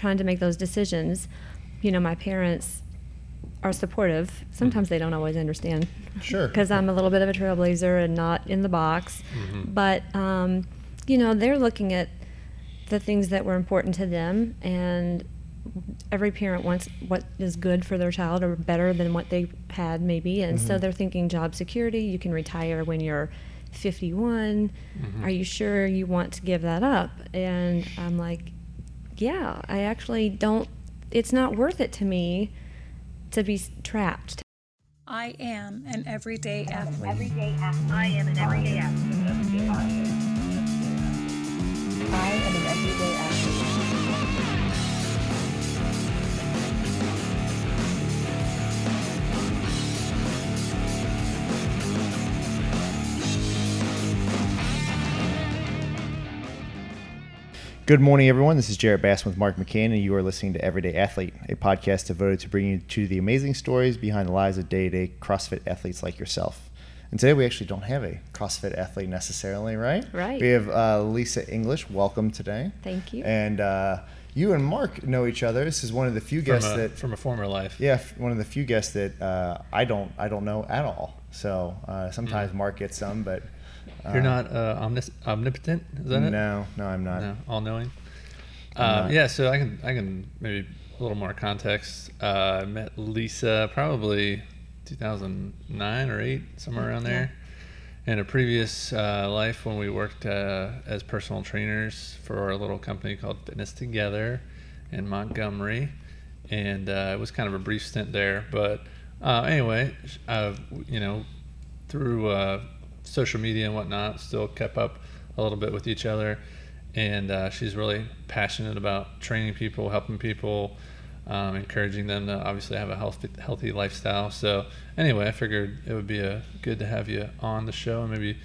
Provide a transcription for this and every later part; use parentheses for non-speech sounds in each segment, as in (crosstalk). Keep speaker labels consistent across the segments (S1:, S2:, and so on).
S1: trying to make those decisions, you know, my parents are supportive. Sometimes they don't always understand.
S2: Sure. (laughs)
S1: Because I'm a little bit of a trailblazer and not in the box.
S3: Mhm.
S1: But, um, you know, they're looking at the things that were important to them and every parent wants what is good for their child or better than what they had maybe and so
S2: Mhm.
S1: they're thinking job security you can retire when you're 51
S3: Mhm.
S1: are you sure you want to give that up and i'm like yeah i actually don't it's not worth it to me to be trapped
S4: I am an everyday athlete.
S5: Everyday athlete. I am an everyday athlete.
S6: I am an everyday athlete.
S2: Good morning, everyone. This is Jarrett Bass with Mark McCain, and you are listening to Everyday Athlete, a podcast devoted to bringing you to the amazing stories behind the lives of day-to-day CrossFit athletes like yourself. And today we actually don't have a CrossFit athlete necessarily, right?
S1: Right.
S2: We have uh, Lisa English. Welcome today.
S1: Thank you.
S2: And uh, you and Mark know each other. This is one of the few
S3: From
S2: guests
S3: a,
S2: that
S3: from a former life.
S2: Yeah, one of the few guests that uh, I don't I don't know at all. So uh, sometimes
S3: Mm.
S2: Mark gets some, but uh,
S3: You're not uh, omnis- omnipotent, is that it?
S2: No, no, I'm not.
S3: No, all knowing. Uh, yeah, so I can I can maybe a little more context. Uh, I met Lisa probably 2009 or eight, somewhere around there. In a previous uh, life, when we worked uh, as personal trainers for a little company called Fitness Together in Montgomery, and uh, it was kind of a brief stint there. But uh, anyway, uh, you know, through uh, social media and whatnot, still kept up a little bit with each other. And uh, she's really passionate about training people, helping people, um, encouraging them to obviously have a healthy, healthy lifestyle. So, anyway, I figured it would be a, good to have you on the show and maybe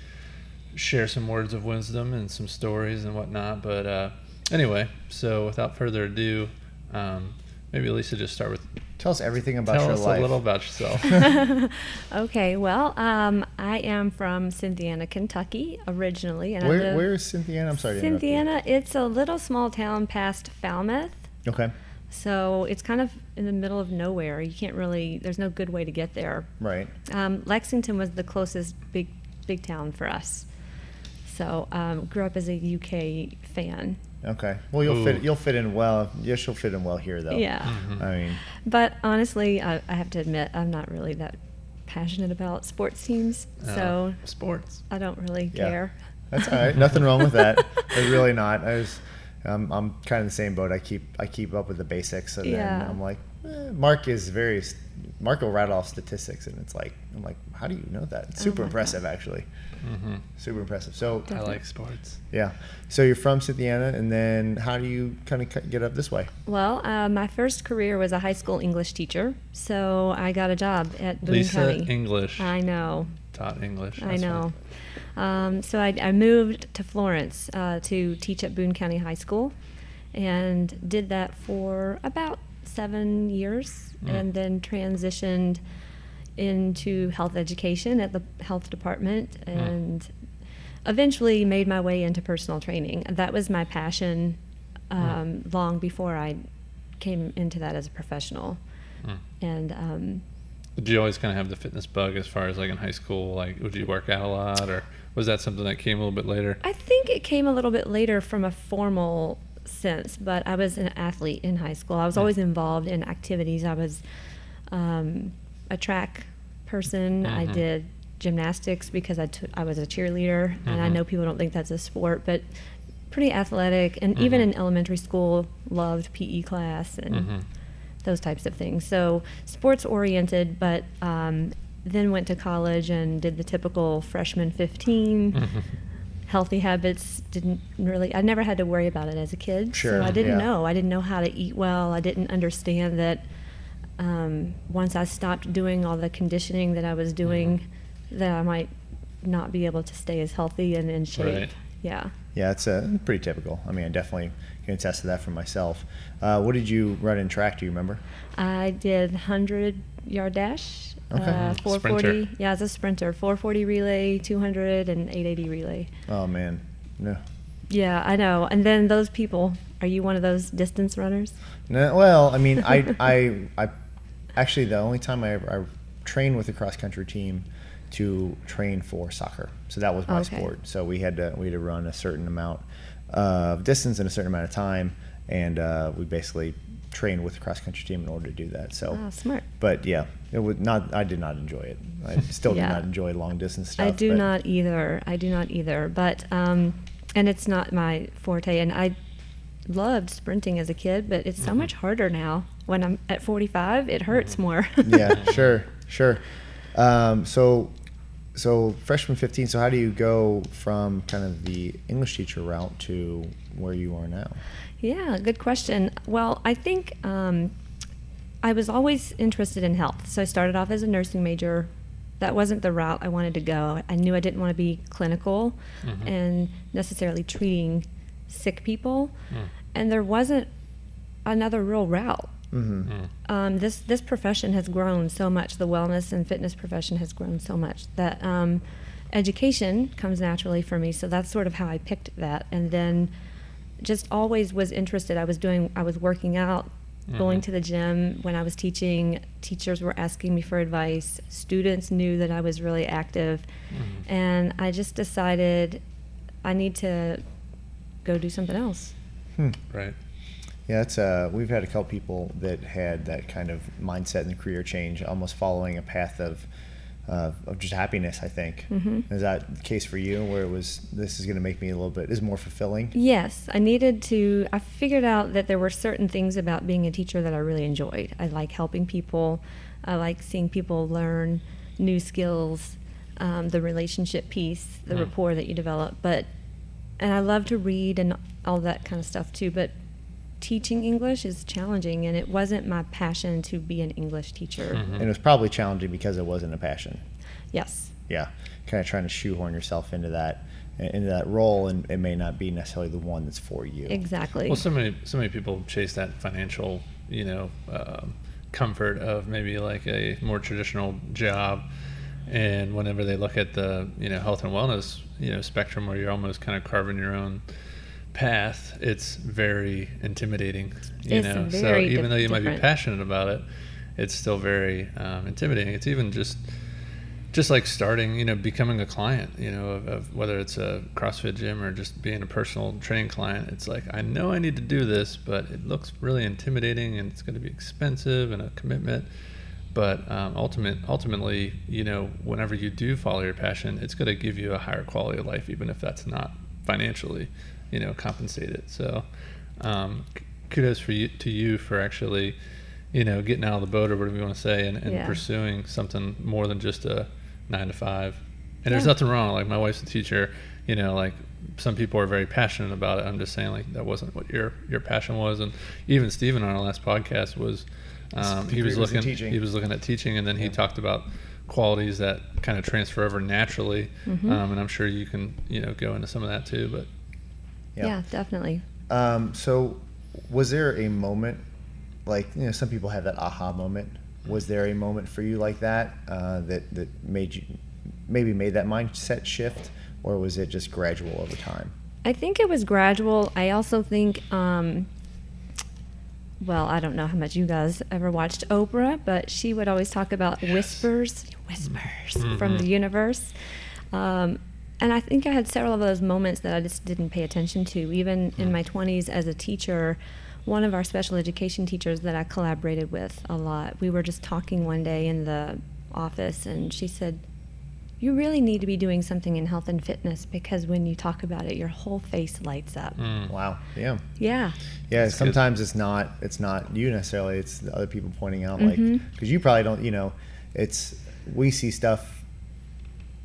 S3: share some words of wisdom and some stories and whatnot. But uh, anyway, so without further ado, um, maybe Lisa just start with
S2: Tell us everything about
S3: tell
S2: your
S3: us
S2: life.
S3: a little about yourself. (laughs) (laughs)
S1: okay well um, i am from cynthiana kentucky originally and I
S2: Where,
S1: live-
S2: where is Cynthiana? I'm sorry. to
S1: cynthiana it's a little small town past falmouth
S2: Okay.
S1: So it's kind of in the middle of nowhere. You can't really. There's no good way to get there.
S2: Right.
S1: Um, Lexington was the closest big big town for us. So um, grew up as a UK fan.
S2: Okay. Well, you'll
S3: Ooh.
S2: fit. You'll fit in well. Yes, you'll fit in well here, though.
S1: Yeah.
S3: Mhm.
S2: I mean,
S1: But honestly, I, I have to admit, I'm not really that passionate about sports teams.
S3: Uh,
S1: So
S3: sports.
S1: I don't really
S2: Yeah.
S1: care.
S2: that's all right. Nothing wrong with that. (laughs) There's really not. I was. Um, I'm kind of the same boat. I keep I keep up with the basics, and
S1: Yeah.
S2: then I'm like, eh, Mark is very. s- Mark will rattle off statistics, and it's like I'm like, how do you know that? It's
S1: Oh
S2: super
S1: my
S2: impressive,
S1: God.
S2: actually.
S3: Hmm
S2: Super impressive. So
S3: I like sports.
S2: yeah. So you're from Cynthiana, and then how do you kind of get up this way?
S1: Well, uh, my first career was a high school English teacher. So I got a job at Boone County.
S3: Lisa
S1: County.
S3: English
S1: I know.
S3: taught English.
S1: I know.
S3: right.
S1: Um, so I, I moved to Florence uh, to teach at Boone County High School and did that for about seven years
S3: Mm.
S1: and then transitioned into health education at the health department
S3: Mm.
S1: and eventually made my way into personal training. That was my passion um, long before I came into that as a professional.
S3: Mm.
S1: And um,
S3: Did you always kind of have the fitness bug as far as like in high school? Like, would you work out a lot, or was that something that came a little bit later?
S1: I think it came a little bit later from a formal sense, but I was an athlete in high school. I was
S3: Yeah.
S1: always involved in activities. I was um, a track person. I
S3: Mhm.
S1: did gymnastics because I took- I was a cheerleader, and I
S3: Mhm.
S1: know people don't think that's a sport, but pretty athletic. And even
S3: Mhm.
S1: in elementary school, loved PE class and
S3: Mhm.
S1: those types of things. So sports oriented, but um, then went to college and did the typical freshman 15
S3: Mhm.
S1: healthy habits didn't really i never had to worry about it as a kid
S2: Sure,
S1: so i didn't
S2: yeah.
S1: know i didn't know how to eat well i didn't understand that um, once i stopped doing all the conditioning that i was doing that i might not be able to stay as healthy and in shape
S3: Right.
S1: yeah
S2: Yeah, it's uh, pretty typical. I mean, I definitely can attest to that for myself. Uh, what did you run in track? Do you remember?
S1: i did 100 yard dash
S2: Okay.
S1: uh,
S3: Mm,
S1: 440
S3: sprinter.
S1: yeah as a sprinter 440 relay 200 and 880 relay
S2: Oh man, no.
S1: Yeah, I know. And then those people, Are you one of those distance runners?
S2: No, well, I mean, I, I, I, actually, the only time I ever I trained with the cross country team to train for soccer. So that was my
S1: Okay.
S2: sport. So we had to we had to run a certain amount of distance in a certain amount of time, and uh, we basically trained with the cross country team in order to do that. So,
S1: Ah, smart.
S2: but yeah, it was not. I did not enjoy it. I still
S1: Yeah.
S2: do not enjoy long distance stuff.
S1: I do
S2: but-
S1: not either. I do not either. But um, and it's not my forte. And I loved sprinting as a kid, but it's so
S2: Mm-hmm.
S1: much harder now. When I'm at 45, it hurts more.
S2: yeah, sure, (laughs) sure. Um, so, so freshman 15. So how do you go from kind of the English teacher route to where you are now?
S1: Yeah, good question. Well, I think um, I was always interested in health. So I started off as a nursing major. That wasn't the route I wanted to go. I knew I didn't want to be clinical
S3: Mhm.
S1: and necessarily treating sick people.
S3: Mm.
S1: And there wasn't another real route.
S2: Mm-hmm.
S3: Mm.
S1: Um, this this profession has grown so much. The wellness and fitness profession has grown so much that um, education comes naturally for me. So that's sort of how I picked that. And then just always was interested. I was doing. I was working out, going
S3: Mhm.
S1: to the gym when I was teaching. Teachers were asking me for advice. Students knew that I was really active,
S3: Mhm.
S1: and I just decided I need to go do something else.
S2: Hmm.
S3: Right.
S2: Yeah, it's uh, we've had a couple people that had that kind of mindset and career change, almost following a path of uh, of just happiness. I think
S1: Mhm.
S2: is that the case for you, where it was this is going to make me a little bit is more fulfilling.
S1: Yes, I needed to. I figured out that there were certain things about being a teacher that I really enjoyed. I like helping people. I like seeing people learn new skills, um, the relationship piece, the
S3: Mm.
S1: rapport that you develop. But, and I love to read and all that kind of stuff too. But teaching English is challenging, and it wasn't my passion to be an English teacher.
S3: Mhm.
S2: And it was probably challenging because it wasn't a passion.
S1: Yes.
S2: Yeah, kind of trying to shoehorn yourself into that into that role, and it may not be necessarily the one that's for you.
S1: Exactly.
S3: Well, so many so many people chase that financial, you know, um, comfort of maybe like a more traditional job, and whenever they look at the you know health and wellness you know spectrum where you're almost kind of carving your own path, it's very intimidating. You
S1: It's
S3: know, so even though you might be passionate about it, it's still very um, intimidating. It's even just just like starting, you know, becoming a client, you know, of, of whether it's a CrossFit gym or just being a personal training client, it's like I know I need to do this, but it looks really intimidating and it's going to be expensive and a commitment. But um, ultimate, ultimately, you know, whenever you do follow your passion, it's going to give you a higher quality of life, even if that's not financially, you know, compensate it. So, um, k- kudos for you to you for actually, you know, getting out of the boat or whatever you want to say, and, and
S1: Yeah.
S3: pursuing something more than just a nine to five. And there's nothing wrong. Like my wife's a teacher. You know, like some people are very passionate about it. I'm just saying, like that wasn't what your your passion was. And even Stephen on our last podcast was, um, he was
S2: degree was in
S3: looking
S2: teaching.
S3: he was looking at teaching, and then he
S2: Yeah.
S3: talked about qualities that kind of transfer over naturally.
S1: Mhm.
S3: Um, and I'm sure you can you know go into some of that too. But
S1: yeah, definitely.
S2: Um, so, was there a moment, like you know, some people have that aha moment. Was there a moment for you like that uh, that that made you maybe made that mindset shift, or was it just gradual over time?
S1: I think it was gradual. I also think, um, well, I don't know how much you guys ever watched Oprah, but she would always talk about whispers, whispers from
S3: Mhm.
S1: the universe. Um, and I think I had several of those moments that I just didn't pay attention to. Even in my 20s as a teacher, one of our special education teachers that I collaborated with a lot, we were just talking one day in the office, and she said, you really need to be doing something in health and fitness because when you talk about it, your whole face lights up.
S3: mm,
S2: Wow. Yeah.
S1: Yeah.
S2: Yeah.
S3: That's good.
S2: sometimes it's not it's not you necessarily. It's the other people pointing out like
S1: Mhm.
S2: because you probably don't. You know, it's we see stuff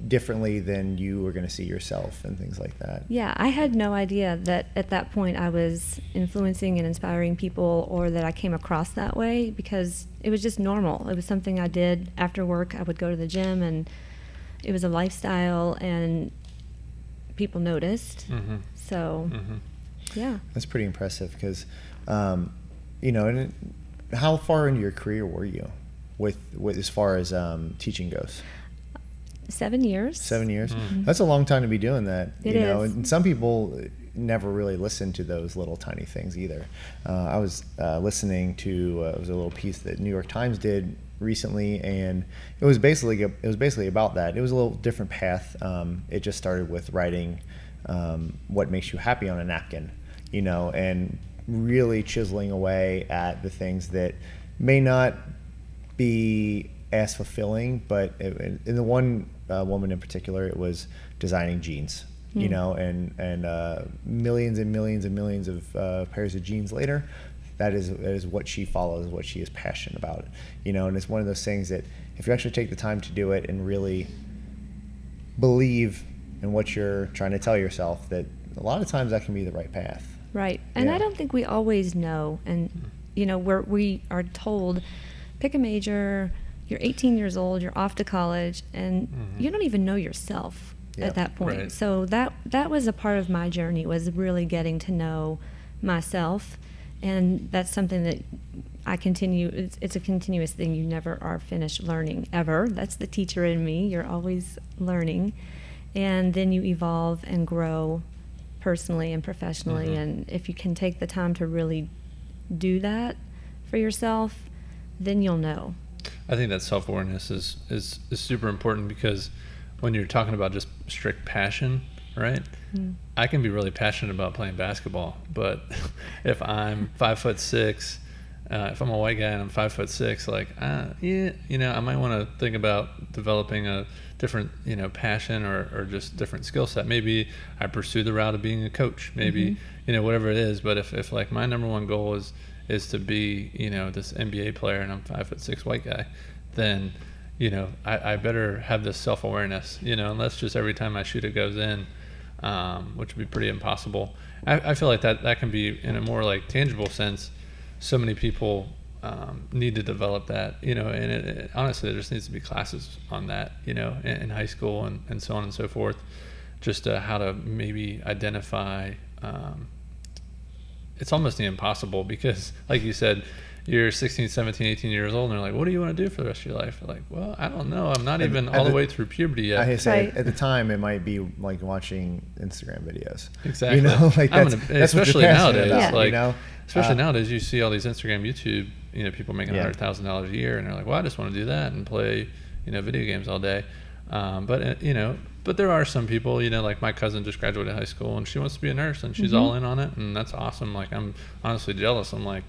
S2: differently than you were going to see yourself and things like that.
S1: Yeah, I had no idea that at that point I was influencing and inspiring people or that I came across that way because it was just normal. It was something I did after work. I would go to the gym and it was a lifestyle and people noticed.
S3: hmm
S1: So,
S3: hmm
S1: yeah.
S2: That's pretty impressive because, um, you know, and how far into your career were you with, with as far as um, teaching goes?
S1: Seven years.
S2: Seven years.
S3: Mhm.
S2: That's a long time to be doing that.
S1: It
S2: you know,
S1: is.
S2: and some people, never really listen to those little tiny things either. Uh, I was uh, listening to uh, it was a little piece that New York Times did recently, and it was basically it was basically about that. It was a little different path. Um, it just started with writing um, what makes you happy on a napkin, you know, and really chiseling away at the things that may not be as fulfilling, but in the one uh, woman in particular, it was designing jeans. You
S1: Hmm.
S2: know, and and uh, millions and millions and millions of uh, pairs of jeans later, that is that is what she follows, what she is passionate about. You know, and it's one of those things that if you actually take the time to do it and really believe in what you're trying to tell yourself, that a lot of times that can be the right path.
S1: Right. And
S2: Yeah.
S1: I don't think we always know. And, you know, we're, we are told pick a major, you're 18 years old, you're off to college, and
S3: Mhm.
S1: you don't even know yourself
S2: Yeah.
S1: at that point.
S3: Right.
S1: So that, that was a part of my journey was really getting to know myself. And that's something that I continue, it's, it's a continuous thing. You never are finished learning ever. That's the teacher in me. You're always learning. And then you evolve and grow personally and professionally.
S3: Mhm.
S1: And if you can take the time to really do that for yourself, then you'll know.
S3: I think that self awareness is, is is super important because when you're talking about just strict passion, right?
S1: Mm.
S3: I can be really passionate about playing basketball, but (laughs) if I'm five foot six, uh, if I'm a white guy and I'm five foot six, like, uh, yeah, you know, I might want to think about developing a different, you know, passion or, or just different skill set. Maybe I pursue the route of being a coach. Maybe,
S1: Mhm.
S3: you know, whatever it is. But if, if like my number one goal is is to be, you know, this NBA player and I'm five foot six white guy, then, you know, I, I better have this self awareness, you know, unless just every time I shoot it goes in, um, which would be pretty impossible. I, I feel like that, that can be in a more like tangible sense. So many people um, need to develop that, you know, and it, it, honestly, there just needs to be classes on that, you know, in, in high school and, and so on and so forth. Just uh, how to maybe identify. Um, it's almost impossible because, like you said, you're 16, 17, 18 years old, and they're like, "What do you want to do for the rest of your life?" You're like, "Well, I don't know. I'm not
S2: At-
S3: even
S2: at
S3: all the
S2: the-
S3: way through puberty yet."
S2: I say
S1: Right.
S2: at the time it might be like watching Instagram videos.
S3: Exactly.
S2: You know, (laughs) like that's,
S3: gonna-
S2: that's what
S3: especially
S2: you're passionate
S3: nowadays,
S2: about,
S3: like
S2: you know.
S3: especially
S2: Uh,
S3: nowadays, you see all these Instagram, YouTube, you know, people making
S2: Yeah.
S3: hundred thousand dollars a year, and they're like, "Well, I just want to do that and play, you know, video games all day." Um, but uh, you know, but there are some people, you know, like my cousin just graduated high school and she wants to be a nurse and she's
S1: Mhm.
S3: all in on it, and that's awesome. Like I'm honestly jealous. I'm like,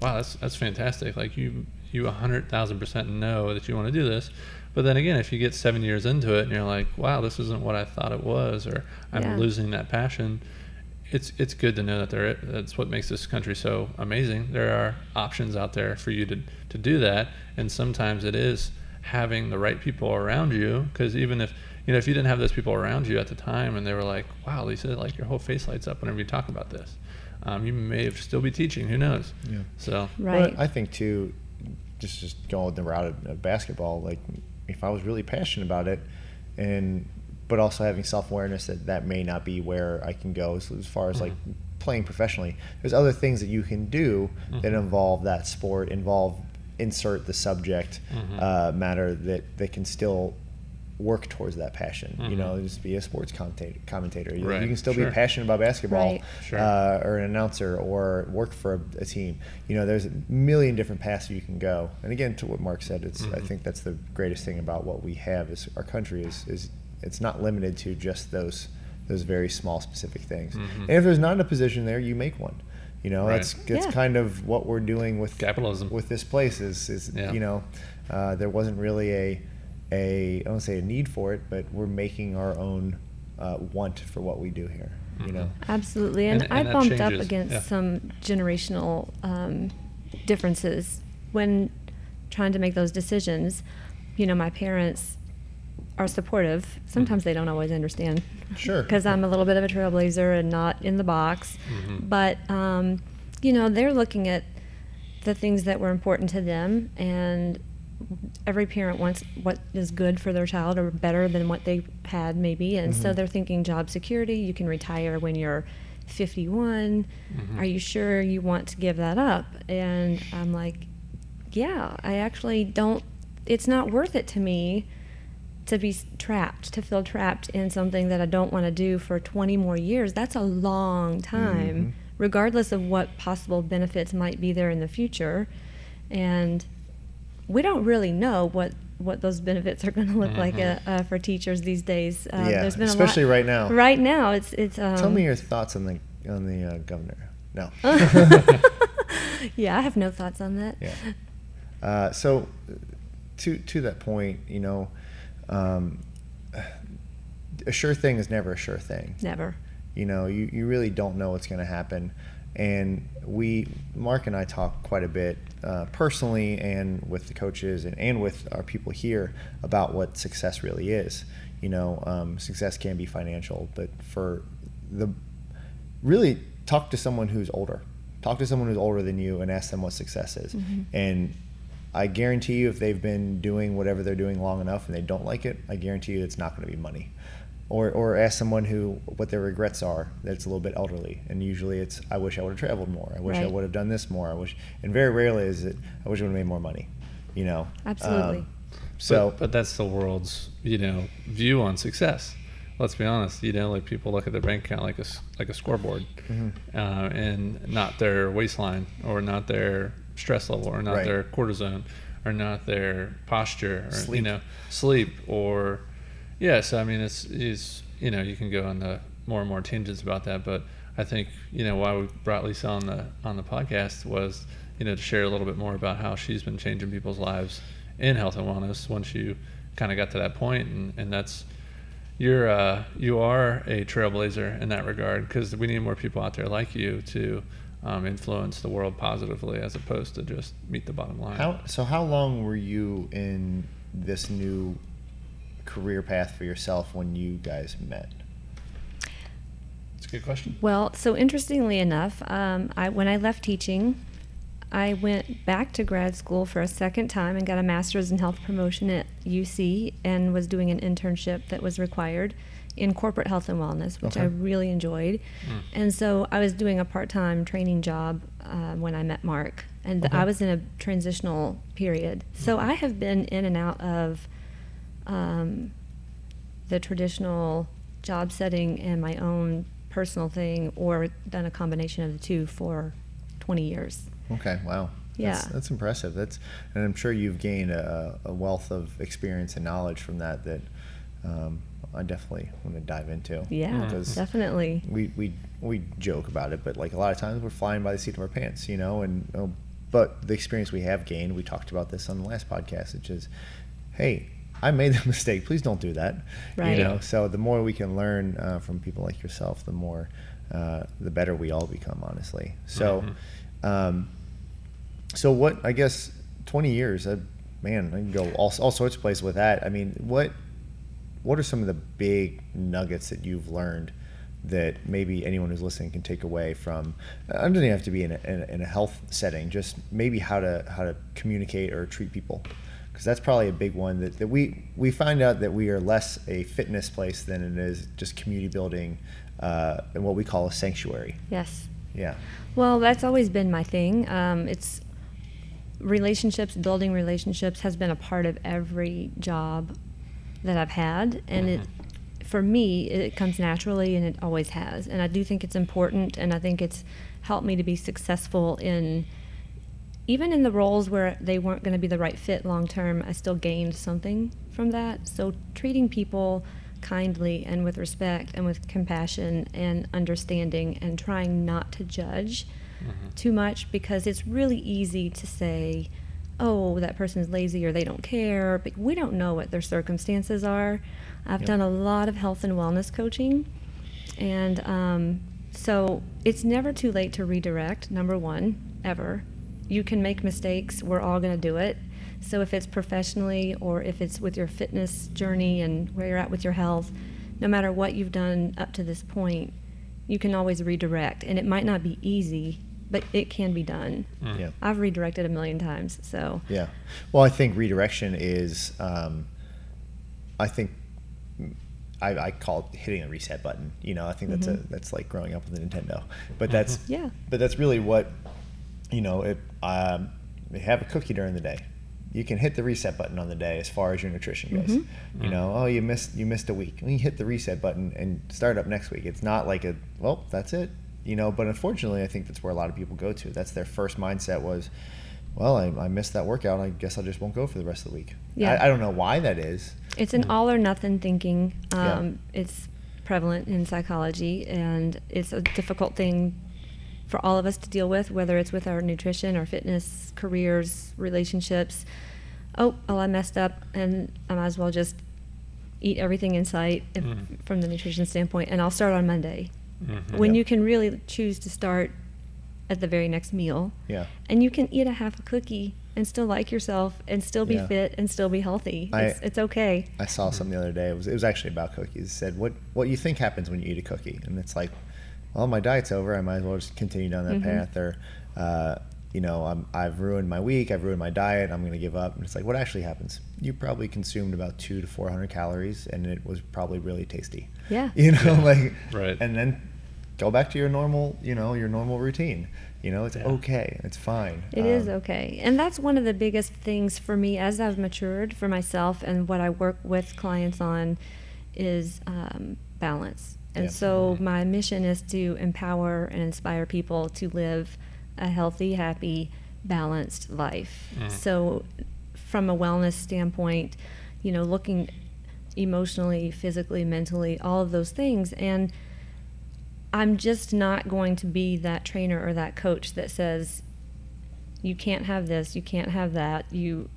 S3: wow, that's that's fantastic. Like you you a hundred thousand percent know that you want to do this. But then again, if you get seven years into it and you're like, wow, this isn't what I thought it was, or I'm
S1: Yeah.
S3: losing that passion, it's it's good to know that there that's what makes this country so amazing. There are options out there for you to to do that, and sometimes it is having the right people around you. Because even if you know if you didn't have those people around you at the time, and they were like, "Wow, Lisa, like your whole face lights up whenever you talk about this," um, you may have still be teaching. Who knows?
S2: Yeah.
S3: So
S1: Right.
S2: But I think too, just just going the route of, of basketball. Like, if I was really passionate about it, and but also having self awareness that that may not be where I can go as, as far as like
S3: Mhm.
S2: playing professionally. There's other things that you can do that
S3: Mhm.
S2: involve that sport, involve insert the subject
S3: Mhm.
S2: uh, matter that that can still work towards that passion. You
S3: Mhm.
S2: know, just be a sports commentator. commentator. You,
S3: Right,
S2: you can still
S3: sure.
S2: be passionate about basketball
S1: Right.
S3: Sure.
S2: uh, or an announcer or work for a, a team. You know, there's a million different paths you can go. And again, to what Mark said, it's I
S3: Mhm.
S2: think that's the greatest thing about what we have is our country is is it's not limited to just those those very small specific things.
S3: Mhm.
S2: And if there's not a position there, you make one. You know,
S3: Right.
S2: that's that's
S1: Yeah.
S2: kind of what we're doing with
S3: Capitalism.
S2: with this place is is
S3: Yeah.
S2: you know uh, there wasn't really a a I don't say a need for it, but we're making our own uh, want for what we do here. You know.
S1: Absolutely, and,
S3: And-
S1: I
S3: and that
S1: bumped up against
S3: yeah.
S1: some generational um, differences when trying to make those decisions. You know, my parents are supportive. Sometimes they don't always understand.
S2: Sure. (laughs)
S1: Because I'm a little bit of a trailblazer and not in the box.
S3: Mhm.
S1: But, um, you know, they're looking at the things that were important to them and every parent wants what is good for their child or better than what they had maybe and so
S2: Mhm.
S1: they're thinking job security you can retire when you're 51
S3: Mhm.
S1: are you sure you want to give that up and i'm like yeah i actually don't it's not worth it to me to be trapped, to feel trapped in something that I don't want to do for 20 more years, that's a long time,
S2: Mhm.
S1: regardless of what possible benefits might be there in the future. And we don't really know what what those benefits are going to look like uh, uh, for teachers these days. Uh,
S2: Yeah,
S1: there's been
S2: especially
S1: a lot,
S2: right now.
S1: Right now, it's it's. Um,
S2: Tell me your thoughts on the on the uh, governor. No. (laughs) (laughs)
S1: yeah, I have no thoughts on that.
S2: Yeah. Uh, so, to to that point, you know, um, a sure thing is never a sure thing.
S1: Never.
S2: You know, you, you really don't know what's going to happen. And we, Mark and I talk quite a bit uh, personally and with the coaches and, and with our people here about what success really is. You know, um, success can be financial, but for the really talk to someone who's older. Talk to someone who's older than you and ask them what success is. And I guarantee you, if they've been doing whatever they're doing long enough and they don't like it, I guarantee you it's not going to be money. Or, or ask someone who what their regrets are that's a little bit elderly, and usually it's I wish I would have traveled more. I wish I would have done this more. I wish, and very rarely is it I wish I would have made more money. You know.
S1: Absolutely.
S2: Um, so,
S3: but, but that's the world's you know view on success. Let's be honest. You know, like people look at their bank account like a s- like a scoreboard,
S2: Mm-hmm.
S3: uh, and not their waistline or not their stress level or not
S2: Right.
S3: their cortisone or not their posture or
S2: Sleep.
S3: you know sleep or yes. I mean, it's you know you can go on the more and more tangents about that, but I think you know why we brought Lisa on the on the podcast was you know to share a little bit more about how she's been changing people's lives in health and wellness once you kind of got to that point and, and that's you're uh, you are a trailblazer in that regard because we need more people out there like you to um, influence the world positively as opposed to just meet the bottom line.
S2: how so? How long were you in this new career path for yourself when you guys met?
S3: It's a good question.
S1: Well, so interestingly enough, um, I, when I left teaching, I went back to grad school for a second time and got a master's in health promotion at UC and was doing an internship that was required in corporate health and wellness, which I really enjoyed. And so I was doing a part time training job uh, when I met Mark, and
S2: Okay.
S1: I was in a transitional period. So I have been in and out of um, the traditional job setting and my own personal thing, or done a combination of the two for 20 years.
S2: Okay, wow. That's,
S1: Yeah.
S2: that's impressive. That's, and I'm sure you've gained a, a wealth of experience and knowledge from that that um, I definitely want to dive into.
S1: Yeah,
S2: because
S1: definitely.
S2: we, we we joke about it, but like a lot of times we're flying by the seat of our pants, you know. And uh, but the experience we have gained, we talked about this on the last podcast, which is, hey, I made the (laughs) mistake. Please don't do that.
S1: Right.
S2: You know. So the more we can learn uh, from people like yourself, the more uh, the better we all become, honestly. So. Um, so what? I guess twenty years. Uh, man, I can go all, all sorts of places with that. I mean, what what are some of the big nuggets that you've learned that maybe anyone who's listening can take away from? It doesn't even have to be in a, in a health setting. Just maybe how to how to communicate or treat people, because that's probably a big one that, that we we find out that we are less a fitness place than it is just community building uh, and what we call a sanctuary.
S1: Yes.
S2: Yeah.
S1: Well, that's always been my thing. Um, it's relationships, building relationships has been a part of every job that I've had, and it, for me, it comes naturally, and it always has. And I do think it's important, and I think it's helped me to be successful in even in the roles where they weren't going to be the right fit long term. I still gained something from that. So treating people kindly and with respect and with compassion and understanding and trying not to judge too much because it's really easy to say, oh, that person's lazy or they don't care, but we don't know what their circumstances are. I've
S2: Yep.
S1: done a lot of health and wellness coaching, and um, so it's never too late to redirect, number one, ever. You can make mistakes, we're all going to do it. So if it's professionally or if it's with your fitness journey and where you're at with your health, no matter what you've done up to this point, you can always redirect. And it might not be easy, but it can be done.
S2: Yeah.
S1: I've redirected a million times, so
S2: Yeah. Well, I think redirection is, um, I think, I, I call it hitting the reset button. You know, I think that's a that's like growing up with a Nintendo. But that's
S1: Yeah.
S2: But that's really what, you know, if um, have a cookie during the day, you can hit the reset button on the day as far as your nutrition goes.
S1: Mm-hmm.
S2: You know, oh, you missed you missed a week. Well, you hit the reset button and start up next week. It's not like a well, that's it. You know, but unfortunately, I think that's where a lot of people go to. That's their first mindset was, well, I, I missed that workout. I guess I just won't go for the rest of the week.
S1: Yeah.
S2: I, I don't know why that is.
S1: It's an all or nothing thinking.
S2: Yeah.
S1: Um, It's prevalent in psychology, and it's a difficult thing for all of us to deal with, whether it's with our nutrition, our fitness, careers, relationships. Oh, well, I messed up, and I might as well just eat everything in sight if,
S3: Mm.
S1: from the nutrition standpoint, and I'll start on Monday.
S3: Mhm.
S1: When
S2: Yeah.
S1: you can really choose to start at the very next meal,
S2: Yeah.
S1: and you can eat a half a cookie and still like yourself and still be
S2: Yeah.
S1: fit and still be healthy.
S2: I-
S1: it's, it's okay.
S2: I saw something the other day. It was it was actually about cookies. It said what what you think happens when you eat a cookie, and it's like, well, my diet's over. I might as well just continue down that
S1: Mhm.
S2: path, or uh, you know, I'm, I've ruined my week. I've ruined my diet. I'm going to give up. And it's like, what actually happens? You probably consumed about two to four hundred calories, and it was probably really tasty.
S1: Yeah. (laughs)
S2: You know,
S3: Yeah.
S2: like
S3: Right.
S2: and then go back to your normal, you know, your normal routine. You know, it's
S3: Yeah.
S2: okay. It's fine.
S1: It is
S2: Um,
S1: okay. And that's one of the biggest things for me as I've matured for myself and what I work with clients on is um, balance. And so my mission is to empower and inspire people to live a healthy, happy, balanced life.
S3: Mm.
S1: So from a wellness standpoint, you know, looking emotionally, physically, mentally, all of those things and I'm just not going to be that trainer or that coach that says you can't have this, you can't have that. You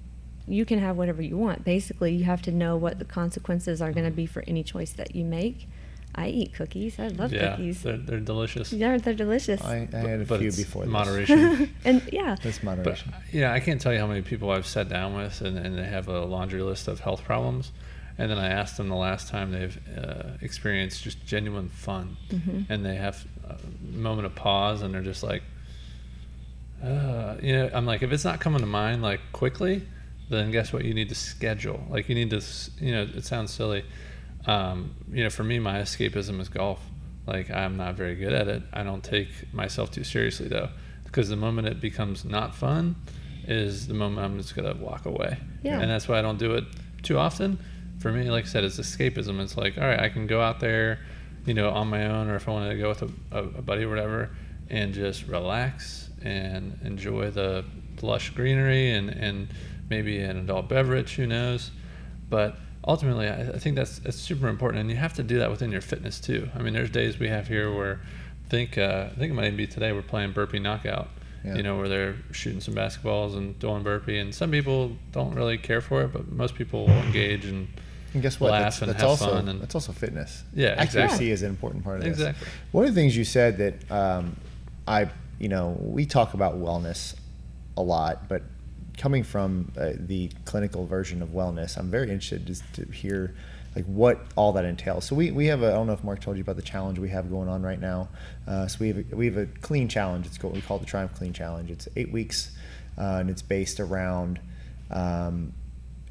S1: you can have whatever you want. Basically, you have to know what the consequences are going to be for any choice that you make. I eat cookies. I love
S3: yeah,
S1: cookies.
S3: They're, they're delicious.
S1: Yeah, they're delicious.
S2: I, I had a
S3: But
S2: few
S3: it's
S2: before this.
S3: moderation. (laughs)
S1: and yeah,
S2: This
S3: But
S2: moderation.
S3: yeah, I can't tell you how many people I've sat down with and, and they have a laundry list of health problems. And then I asked them the last time they've uh, experienced just genuine fun.
S1: Mhm.
S3: And they have a moment of pause and they're just like, uh, you know, I'm like, if it's not coming to mind like quickly, then guess what? You need to schedule. Like, you need to, you know, it sounds silly. Um, you know, for me, my escapism is golf. Like, I'm not very good at it. I don't take myself too seriously, though, because the moment it becomes not fun is the moment I'm just going to walk away.
S1: Yeah.
S3: And that's why I don't do it too often. For me, like I said, it's escapism. It's like, all right, I can go out there, you know, on my own, or if I wanted to go with a, a, a buddy or whatever, and just relax and enjoy the lush greenery and, and maybe an adult beverage, who knows. But ultimately, I, I think that's, that's super important, and you have to do that within your fitness too. I mean, there's days we have here where I think uh, I think it might even be today we're playing burpee knockout.
S2: Yeah.
S3: You know, where they're shooting some basketballs and doing burpee, and some people don't really care for it, but most people will engage and
S2: And guess what?
S3: laugh
S2: That's,
S3: and
S2: that's
S3: have
S2: also
S3: fun and-
S2: that's also fitness.
S3: Yeah,
S2: accuracy
S3: exactly.
S2: is an important part of this.
S3: Exactly.
S2: One of the things you said that um, I, you know, we talk about wellness a lot, but coming from uh, the clinical version of wellness, I'm very interested just to hear like what all that entails. So we, we have a I don't know if Mark told you about the challenge we have going on right now. Uh, so we have a, we have a clean challenge. It's what we call the Triumph Clean Challenge. It's eight weeks, uh, and it's based around. Um,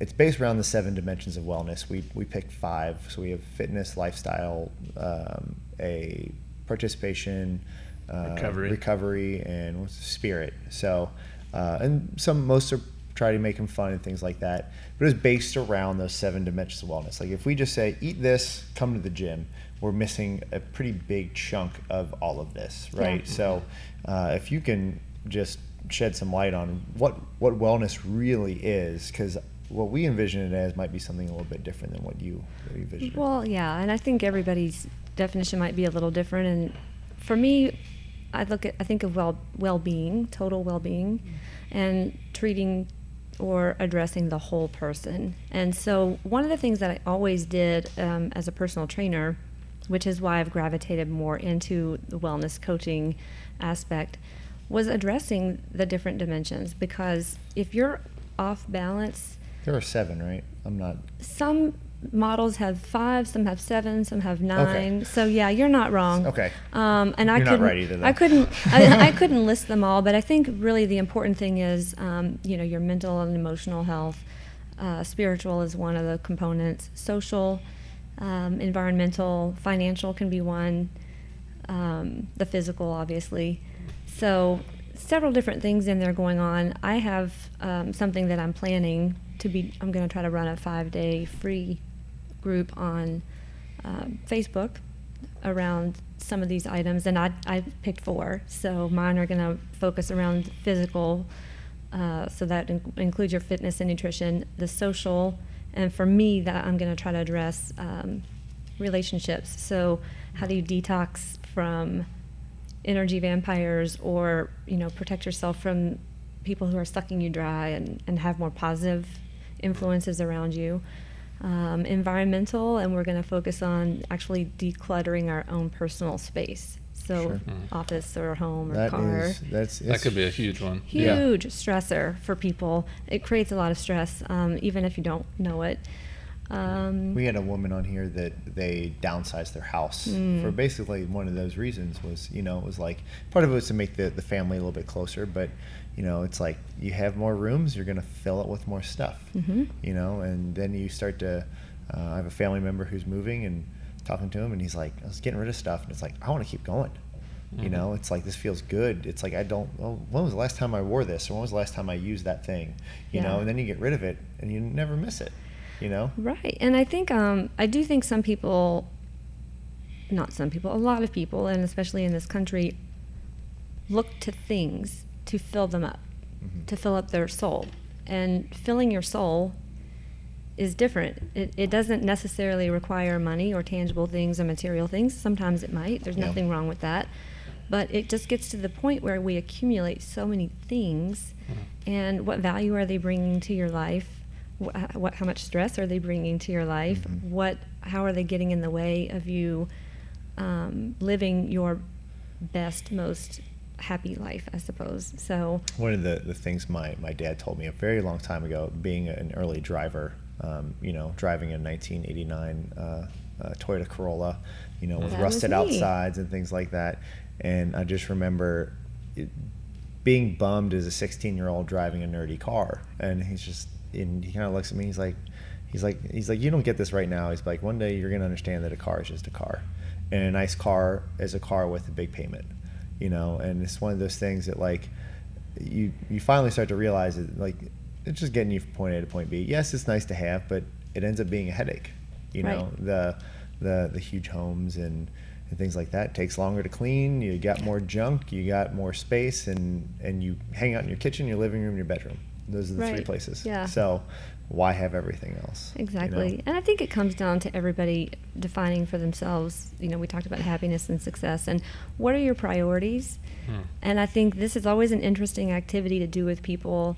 S2: it's based around the seven dimensions of wellness. We we picked five. So we have fitness, lifestyle, um, a participation, uh,
S3: Recovery.
S2: recovery, and what's spirit. So, uh, and some most are try to make them fun and things like that. But it's based around those seven dimensions of wellness. Like if we just say eat this, come to the gym, we're missing a pretty big chunk of all of this, right?
S1: Yeah.
S2: So, uh, if you can just shed some light on what what wellness really is, because what we envision it as might be something a little bit different than what you, what you envision.
S1: Well, yeah, and I think everybody's definition might be a little different. And for me, I look at I think of well well being, total well being, and treating or addressing the whole person. And so one of the things that I always did um, as a personal trainer, which is why I've gravitated more into the wellness coaching aspect, was addressing the different dimensions. Because if you're off balance,
S2: there are seven, right? I'm not.
S1: some models have five, some have seven, some have nine. So yeah, you're not wrong.
S2: Okay.
S1: Um, and I couldn't,
S2: right either.
S1: I couldn't, (laughs) I, I couldn't list them all, but I think really the important thing is, um, you know, your mental and emotional health. Uh, spiritual is one of the components. Social, um, environmental, financial can be one. Um, the physical, obviously. So several different things in there going on. I have um, something that I'm planning to be. I'm going to try to run a five day free group on uh, Facebook around some of these items, and I I picked four. So mine are going to focus around physical. Uh, so that in- includes your fitness and nutrition, the social, and for me, that I'm going to try to address um, relationships. So, how do you detox from energy vampires, or you know, protect yourself from people who are sucking you dry, and and have more positive influences around you. Um, environmental, and we're going to focus on actually decluttering our own personal space. So,
S2: Sure.
S1: office or home or
S2: That
S1: car
S2: is that's
S3: That could be a huge one.
S2: Yeah.
S1: huge stressor for people. It creates a lot of stress, um, even if you don't know it. Um,
S2: We had a woman on here that they downsized their house
S1: Mm.
S2: for basically one of those reasons was, you know, it was like part of it was to make the, the family a little bit closer, but you know, it's like you have more rooms, you're going to fill it with more stuff,
S1: Mhm.
S2: you know, and then you start to, uh, I have a family member who's moving and talking to him and he's like, I was getting rid of stuff. And it's like, I want to keep going. You
S3: Mhm.
S2: know, it's like this feels good. It's like I don't. Well, when was the last time I wore this, or when was the last time I used that thing? You know, and then you get rid of it, and you never miss it. You know,
S1: Right. And I think, um, I do think some people, not some people, a lot of people, and especially in this country, look to things to fill them up,
S2: Mhm.
S1: to fill up their soul. And filling your soul is different. It, it doesn't necessarily require money or tangible things or material things. Sometimes it might. There's
S2: Yeah.
S1: nothing wrong with that. But it just gets to the point where we accumulate so many things, and what value are they bringing to your life? What, what how much stress are they bringing to your life?
S2: Mhm.
S1: What how are they getting in the way of you um, living your best, most happy life? I suppose. So
S2: One of the, the things my, my dad told me a very long time ago, being an early driver, um, you know, driving a 1989 uh, uh, Toyota Corolla, you know, with
S1: That
S2: rusted outsides and things like that. And I just remember it, being bummed as a 16 year old driving a nerdy car. And he's just, and he kind of looks at me, he's like, he's like, he's like, you don't get this right now. He's like, one day you're going to understand that a car is just a car. And a nice car is a car with a big payment, you know, and it's one of those things that like, you you finally start to realize that like it's just getting you from point A to point B. Yes, it's nice to have, but it ends up being a headache. You know,
S1: Right.
S2: the the the huge homes and, and things like that it takes longer to clean. You got more junk. You got more space, and and you hang out in your kitchen, your living room, your bedroom. Those are the three places.
S1: Yeah.
S2: So why have everything else? you know?
S1: Exactly. And I think it comes down to everybody defining for themselves. You know, we talked about happiness and success and what are your priorities?
S3: Hmm.
S1: And I think this is always an interesting activity to do with people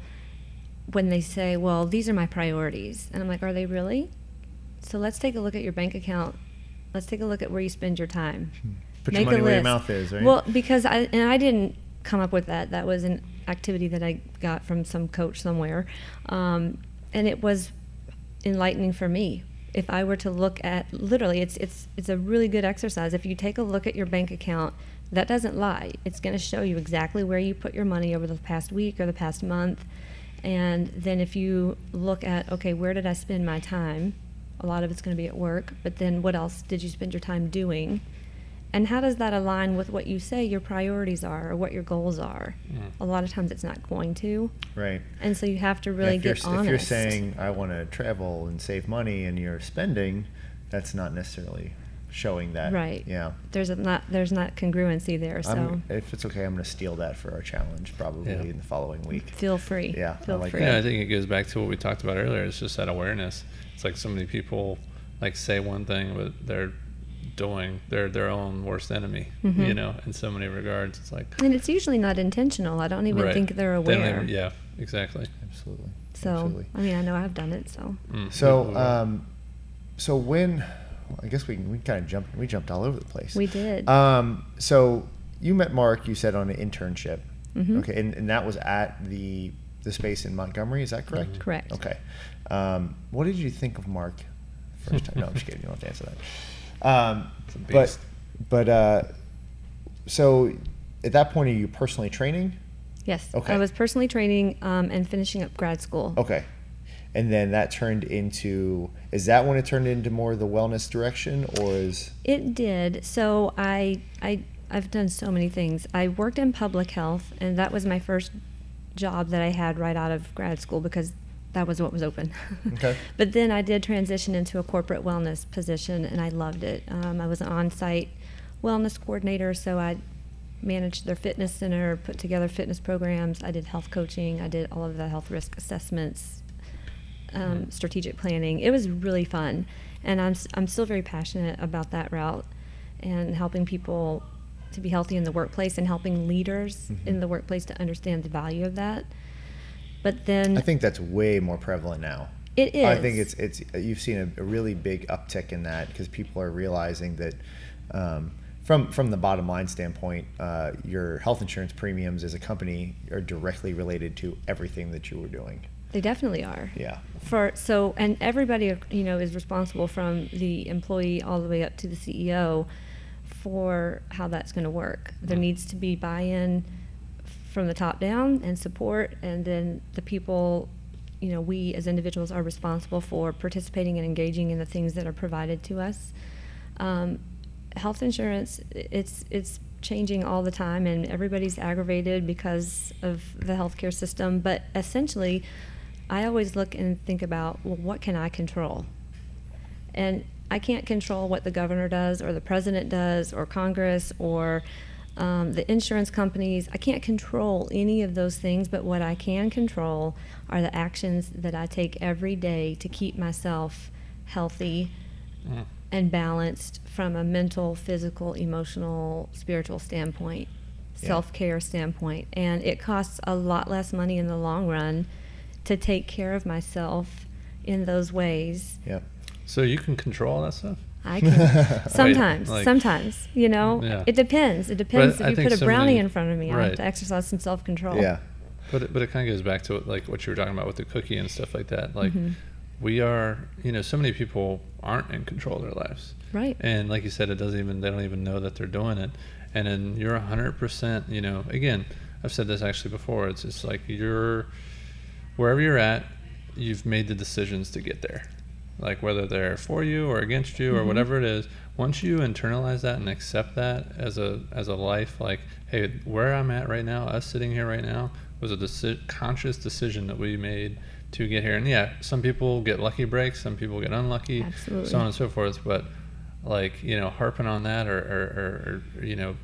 S1: when they say, well, these are my priorities. And I'm like, are they really? So let's take a look at your bank account. Let's take a look at where you spend your time.
S2: Hmm. Put your
S1: Make a
S2: money where your
S1: list.
S2: mouth is, right?
S1: Well, because I and I didn't come up with that. That was an activity that I got from some coach somewhere, um, and it was enlightening for me. If I were to look at literally, it's it's it's a really good exercise. If you take a look at your bank account, that doesn't lie. It's going to show you exactly where you put your money over the past week or the past month, and then if you look at okay, where did I spend my time? A lot of it's going to be at work, but then what else did you spend your time doing? And how does that align with what you say your priorities are or what your goals are?
S3: Mm.
S1: A lot of times it's not going to.
S2: right.
S1: And so you have to really
S2: if you're,
S1: get
S2: s-
S1: honest.
S2: If you're saying I want to travel and save money, and you're spending, that's not necessarily showing that.
S1: Right.
S2: Yeah.
S1: there's a not there's not congruency there, so
S2: I'm, if it's okay, I'm going to steal that for our challenge probably
S3: Yeah.
S2: in the following week.
S1: feel free.
S2: Yeah, I
S1: Feel
S2: like
S1: free.
S2: that.
S3: Yeah, I think it goes back to what we talked about earlier. It's just that awareness. It's like so many people like say one thing, but they're doing they're their own worst enemy. You
S1: Mhm.
S3: know, in so many regards, it's like
S1: And it's usually not intentional. I don't even
S3: right.
S1: think they're
S3: They
S1: aware.
S3: even- yeah, exactly.
S2: Absolutely.
S1: So
S2: Absolutely.
S1: I mean, I know I've done it. So
S3: Mm.
S2: So, um, so when, I guess we we kind of jumped we jumped all over the place.
S1: we did.
S2: Um, so you met Mark. You said on an internship.
S1: Mhm.
S2: Okay, and, and that was at the the space in Montgomery. Is that correct?
S1: Correct.
S2: Okay. Um, what did you think of Mark first time? No, I'm just kidding. You don't have to answer that. Um, but but uh, so at that point, are you personally training?
S1: yes.
S2: okay.
S1: I was personally training um, and finishing up grad school.
S2: Okay. And then that turned into is that when it turned into more the wellness direction or is
S1: It did. So I I I've done so many things. I worked in public health, and that was my first job that I had right out of grad school because that was what was open. (laughs)
S2: Okay.
S1: but then I did transition into a corporate wellness position, and I loved it. Um, I was an on-site wellness coordinator, so I managed their fitness center, put together fitness programs. I did health coaching. I did all of the health risk assessments, um, strategic planning. It was really fun, and I'm I'm still very passionate about that route and helping people to be healthy in the workplace and helping leaders
S2: Mhm.
S1: in the workplace to understand the value of that. But then
S2: I think that's way more prevalent now.
S1: It
S2: I think it's it's you've seen a, a really big uptick in that because people are realizing that um, from from the bottom line standpoint, uh, your health insurance premiums as a company are directly related to everything that you were doing.
S1: they definitely are.
S2: Yeah.
S1: For so and everybody you know is responsible from the employee all the way up to the CEO for how that's going to work. There
S3: Mm.
S1: needs to be buy-in from the top down and support and then the people you know we as individuals are responsible for participating and engaging in the things that are provided to us. Um, health insurance, it's it's changing all the time and everybody's aggravated because of the healthcare system but essentially i always look and think about well what can i control and i can't control what the governor does or the president does or congress or um, the insurance companies i can't control any of those things but what i can control are the actions that i take every day to keep myself healthy
S3: Mm.
S1: and balanced from a mental, physical, emotional, spiritual standpoint,
S2: Yeah.
S1: self care standpoint. And it costs a lot less money in the long run to take care of myself in those ways.
S2: Yep.
S3: So you can control all that stuff.
S1: I can (laughs) sometimes,
S3: like-
S1: sometimes, you know,
S3: Yeah.
S1: it depends. It depends.
S3: I
S1: if you put a
S3: so
S1: brownie
S3: many-
S1: in front of me, I have to exercise some self control.
S2: Yeah.
S3: But it, but it kind of goes back to like what you were talking about with the cookie and stuff like that. Like
S1: Mhm.
S3: we are, you know, so many people aren't in control of their lives.
S1: Right.
S3: And like you said, it doesn't even they don't even know that they're doing it. And then you're hundred percent. You know, again, I've said this actually before. It's just like you're wherever you're at, you've made the decisions to get there. Like whether they're for you or against you or
S1: Mhm.
S3: whatever it is. Once you internalize that and accept that as a as a life, like hey, where I'm at right now, us sitting here right now, was a deci- conscious decision that we made to get here. And yeah, some people get lucky breaks, some people get unlucky,
S1: Absolutely.
S3: so on and so forth. But like you know, harping on that or or, or, or you know,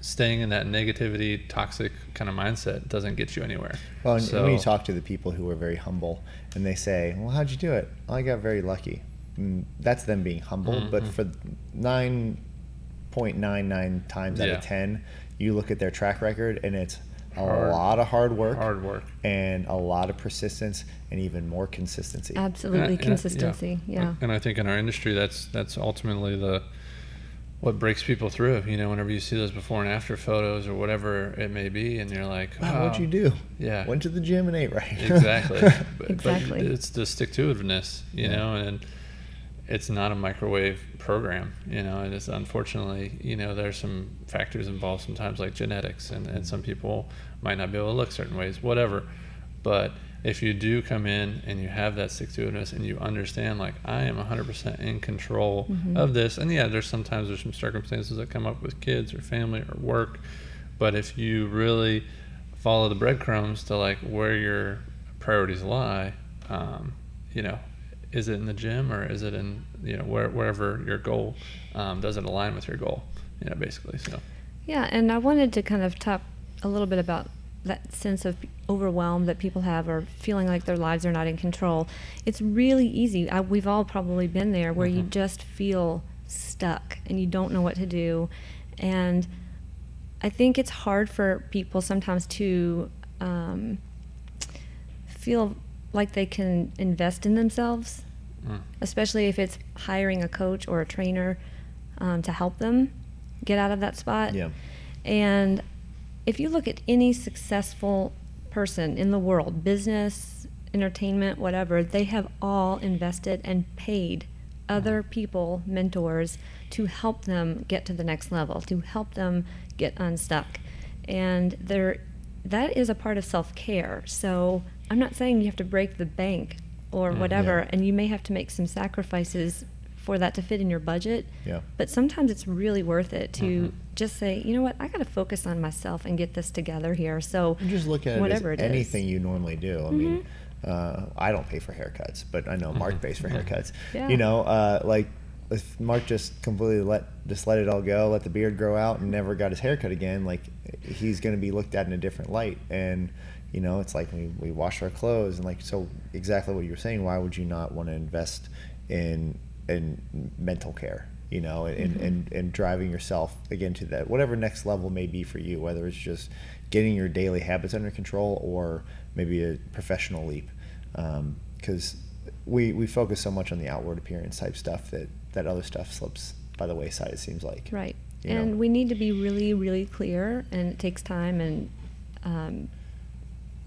S3: staying in that negativity, toxic kind of mindset doesn't get you anywhere.
S2: Well, and
S3: so,
S2: when you talk to the people who are very humble and they say, "Well, how'd you do it?" "Well, I got very lucky." Mm, that's them being humble. But
S3: Mhm.
S2: for nine point nine nine times out of ten, you look at their track record and it's a
S3: Hard.
S2: lot of hard work,
S3: hard work.
S2: and a lot of persistence, and even more consistency.
S1: Absolutely.
S3: And I- and I-
S1: Consistency. yeah.
S3: And I think in our industry, that's that's ultimately the what breaks people through. You know, whenever you see those before and after photos or whatever it may be, and you're like,
S2: Wow, what'd you do?
S3: Yeah.
S2: Went to the gym and ate right.
S3: exactly. (laughs) But, but
S1: Exactly.
S3: it's the stick to itiveness, you
S2: Yeah.
S3: know, and it's not a microwave program, you know, and it's unfortunately, you know, there's some factors involved sometimes like genetics and, and some people might not be able to look certain ways, whatever. But if you do come in and you have that stick to itiveness and you understand like I am 100% in control
S1: Mhm.
S3: of this, and yeah, there's sometimes there's some circumstances that come up with kids or family or work, but if you really follow the breadcrumbs to like where your priorities lie, um, you know, is it in the gym or is it in you know where, wherever your goal um, does it align with your goal? You know, basically. So
S1: Yeah, and I wanted to kind of talk a little bit about that sense of overwhelm that people have or feeling like their lives are not in control. It's really easy. I, we've all probably been there where you
S3: Mhm.
S1: just feel stuck and you don't know what to do. And I think it's hard for people sometimes to um, feel like they can invest in themselves
S3: mm,
S1: especially if it's hiring a coach or a trainer um, to help them get out of that spot.
S2: Yeah.
S1: And if you look at any successful person in the world, business, entertainment, whatever, they have all invested and paid other people, mentors, to help them get to the next level, to help them get unstuck. And there, that is a part of self care. So I'm not saying you have to break the bank or whatever,
S2: Yeah.
S1: and you may have to make some sacrifices for that to fit in your budget.
S2: Yeah.
S1: But sometimes it's really worth it to
S3: Mhm.
S1: just say, you know what, I got to focus on myself and get this together here. So
S2: And just look at
S1: whatever
S2: it
S1: it
S2: as
S1: is.
S2: anything you normally do. I mean, uh, I don't pay for haircuts, but I know Mark
S3: Mhm.
S2: pays for haircuts.
S1: Yeah.
S2: You know, uh, like if Mark just completely let just let it all go, let the beard grow out, and never got his haircut again, like he's going to be looked at in a different light. And you know, it's like we, we wash our clothes, and like so exactly what you were saying. Why would you not want to invest in in mental care? You know, and,
S1: Mhm.
S2: and and driving yourself again to that whatever next level may be for you, whether it's just getting your daily habits under control or maybe a professional leap, because we we focus so much on the outward appearance type stuff that that other stuff slips by the wayside. It seems like
S1: Right.
S2: You know?
S1: and we need to be really, really clear, and it takes time and um,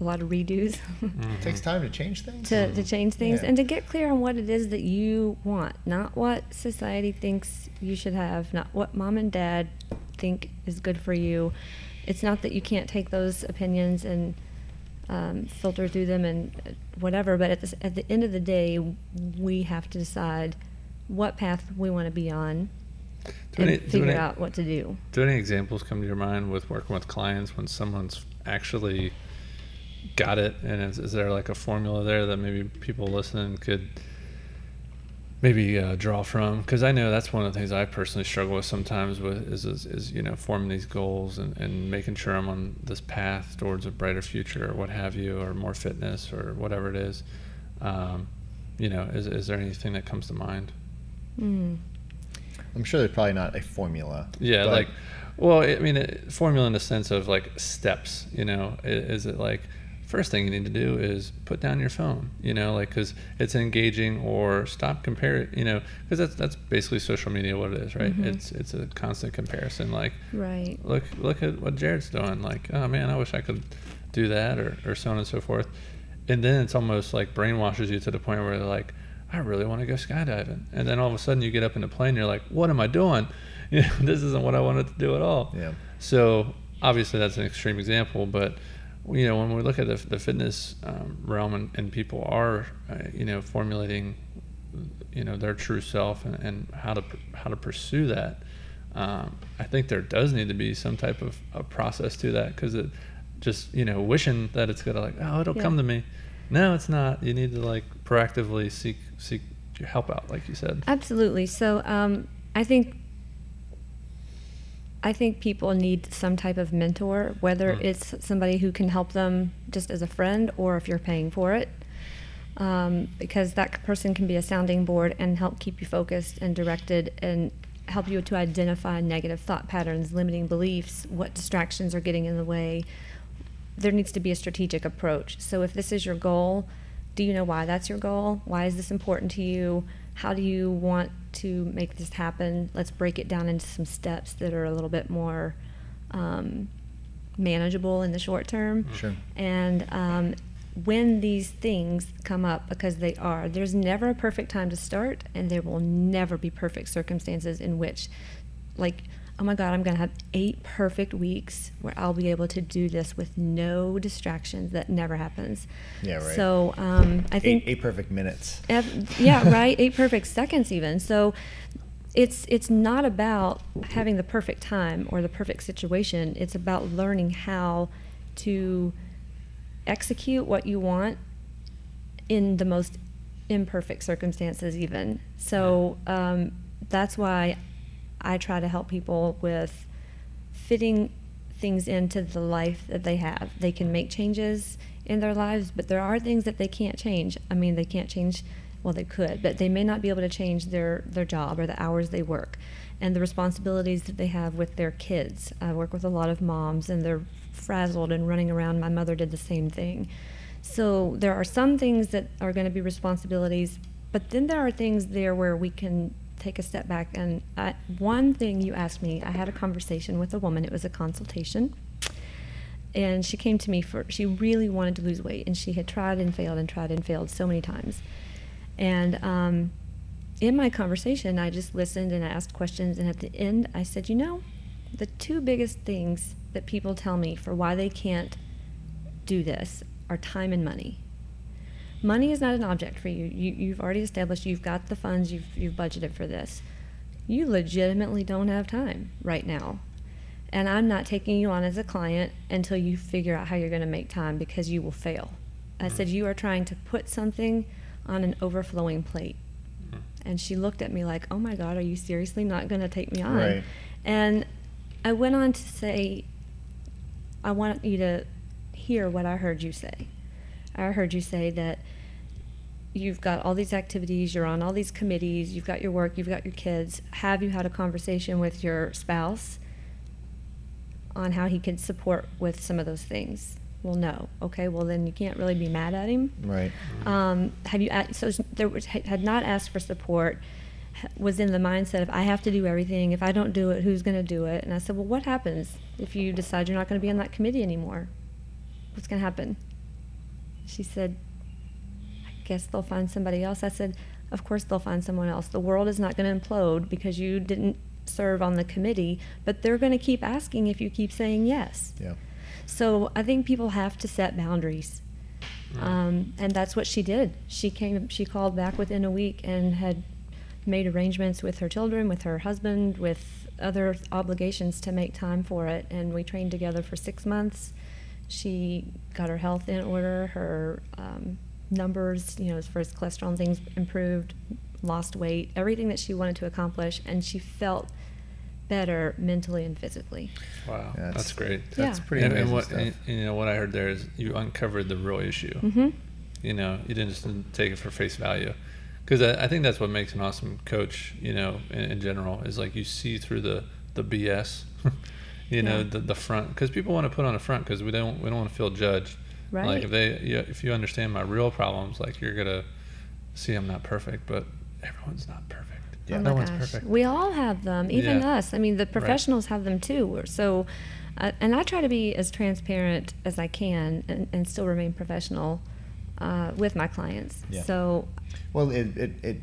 S1: a lot of redos
S3: Mhm.
S2: It takes time to change things.
S1: to, to change things
S2: Yeah.
S1: and to get clear on what it is that you want, not what society thinks you should have, not what mom and dad think is good for you. It's not that you can't take those opinions and um, filter through them and uh, whatever, but at the, at the end of the day, we have to decide what path we want to be on
S3: Do
S1: and
S3: any- do
S1: figure
S3: any-
S1: out what to do.
S3: Do any examples come to your mind with working with clients when someone's actually got it? And is, is there like a formula there that maybe people listening could maybe uh, draw from? Because I know that's one of the things I personally struggle with sometimes with is, is, is you know forming these goals and, and making sure I'm on this path towards a brighter future or what have you or more fitness or whatever it is. Um, you know, is, is there anything that comes to mind?
S1: Mm.
S2: I'm sure there's probably not a formula.
S3: Yeah, like, well, I mean, it, formula in the sense of like steps. You know, I- is it like first thing you need to do is put down your phone. You know, like because it's engaging or stop compare. You know, because that's that's basically social media. What it is, right?
S1: Mhm.
S3: It's it's a constant comparison. Like,
S1: Right.
S3: look look at what Jared's doing. Like, oh man, I wish I could do that, or or so on and so forth. And then it's almost like brainwashes you to the point where they're like, I really want to go skydiving. And then all of a sudden you get up in the plane, and you're like, what am I doing? (laughs) You know, this isn't what I wanted to do at all.
S2: Yeah.
S3: So obviously that's an extreme example, but you know when we look at the, the fitness um, realm and, and people are uh, you know formulating you know their true self and, and how to how to pursue that, um, I think there does need to be some type of a process to that because it just you know wishing that it's gonna like oh it'll
S1: Yeah.
S3: come to me. No, it's not. You need to like proactively seek seek your help out, like you said.
S1: Absolutely. So um, I think I think people need some type of mentor, whether
S3: Mm.
S1: it's somebody who can help them just as a friend or if you're paying for it, um, because that person can be a sounding board and help keep you focused and directed and help you to identify negative thought patterns, limiting beliefs, what distractions are getting in the way. There needs to be a strategic approach. So if this is your goal, do you know why that's your goal? Why is this important to you? How do you want to make this happen? Let's break it down into some steps that are a little bit more um, manageable in the short term.
S2: Sure.
S1: And um, when these things come up, because they are, there's never a perfect time to start, and there will never be perfect circumstances in which, like, oh my God, I'm going to have eight perfect weeks where I'll be able to do this with no distractions. That never happens.
S2: Yeah, right.
S1: So um, I
S2: Eight,
S1: think
S2: eight perfect minutes.
S1: Ev- yeah, (laughs) right. Eight perfect seconds, even. So, it's it's not about having the perfect time or the perfect situation. It's about learning how to execute what you want in the most imperfect circumstances, even. So um, that's why I try to help people with fitting things into the life that they have. They can make changes in their lives, but there are things that they can't change. I mean, they can't change, well, they could, but they may not be able to change their, their job or the hours they work and the responsibilities that they have with their kids. I work with a lot of moms and they're frazzled and running around. My mother did the same thing. So there are some things that are going to be responsibilities, but then there are things there where we can take a step back. And one thing you asked me, I had a conversation with a woman. It was a consultation, and she came to me for she really wanted to lose weight, and she had tried and failed and tried and failed so many times. And um, in my conversation, I just listened and I asked questions, and at the end, I said, you know, the two biggest things that people tell me for why they can't do this are time and money. Money is not an object for you. you you've already established you've got the funds, you've, you've budgeted for this. You legitimately don't have time right now. And I'm not taking you on as a client until you figure out how you're going to make time because you will fail. I said, mm-hmm. You are trying to put something on an overflowing plate. Mm-hmm. And she looked at me like, Oh my God, are you seriously not going to take me on?
S2: Right.
S1: And I went on to say, I want you to hear what I heard you say. I heard you say that you've got all these activities, you're on all these committees, you've got your work, you've got your kids. Have you had a conversation with your spouse on how he can support with some of those things? Well, no. Okay, well then you can't really be mad at him.
S2: Right.
S1: Um, have you so there was, had not asked for support was in the mindset of I have to do everything if I don't do it who's going to do it and I said well what happens if you decide you're not going to be on that committee anymore what's going to happen she said I guess they'll find somebody else I said of course they'll find someone else the world is not going to implode because you didn't serve on the committee but they're going to keep asking if you keep saying yes
S2: Yeah.
S1: so I think people have to set boundaries. Um, and that's what she did. She came, she called back within a week and had made arrangements with her children, with her husband, with other obligations to make time for it. And we trained together for six months. She got her health in order, her um, numbers, you know, as far as cholesterol and things improved, lost weight, everything that she wanted to accomplish. And she felt better mentally and physically.
S3: Wow,
S2: Yeah,
S3: that's, great.
S2: That's
S1: Yeah.
S2: pretty
S3: and,
S2: amazing
S3: and what
S2: stuff.
S3: and, you know what I heard there is you uncovered the real issue.
S1: hmm
S3: You know, you didn't just take it for face value, because I, I think that's what makes an awesome coach. You know, in, in general, is like you see through the the BS. (laughs) you know, the the front, because people want to put on a front because we don't we don't want to feel judged.
S1: right Like
S3: if they you if you understand my real problems, like you're gonna see I'm not perfect, but everyone's not perfect.
S2: Yeah.
S1: Oh
S3: no
S1: my
S3: one's
S1: gosh.
S3: perfect.
S1: We all have them, even
S3: Yeah.
S1: us. I mean, the professionals have them too. We're- So, uh, and I try to be as transparent as I can and, and still remain professional uh, with my clients.
S2: Yeah.
S1: So,
S2: Well, it, it, it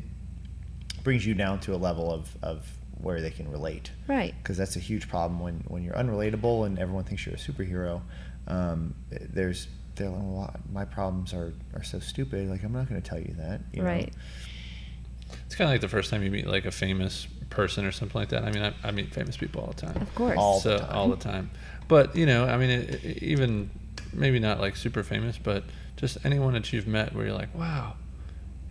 S2: brings you down to a level of, of where they can relate.
S1: right.
S2: Because that's a huge problem when, when you're unrelatable and everyone thinks you're a superhero. Um, there's they're like, well, my problems are, are so stupid. Like I'm not going to tell you that. You know?
S1: Right.
S3: It's kind of like the first time you meet like a famous person or something like that. I mean, I, I meet famous people all the time.
S1: Of course.
S2: All the time.
S3: all the time. But you know, I mean, it, it- even maybe not like super famous, but just anyone that you've met where you're like, wow,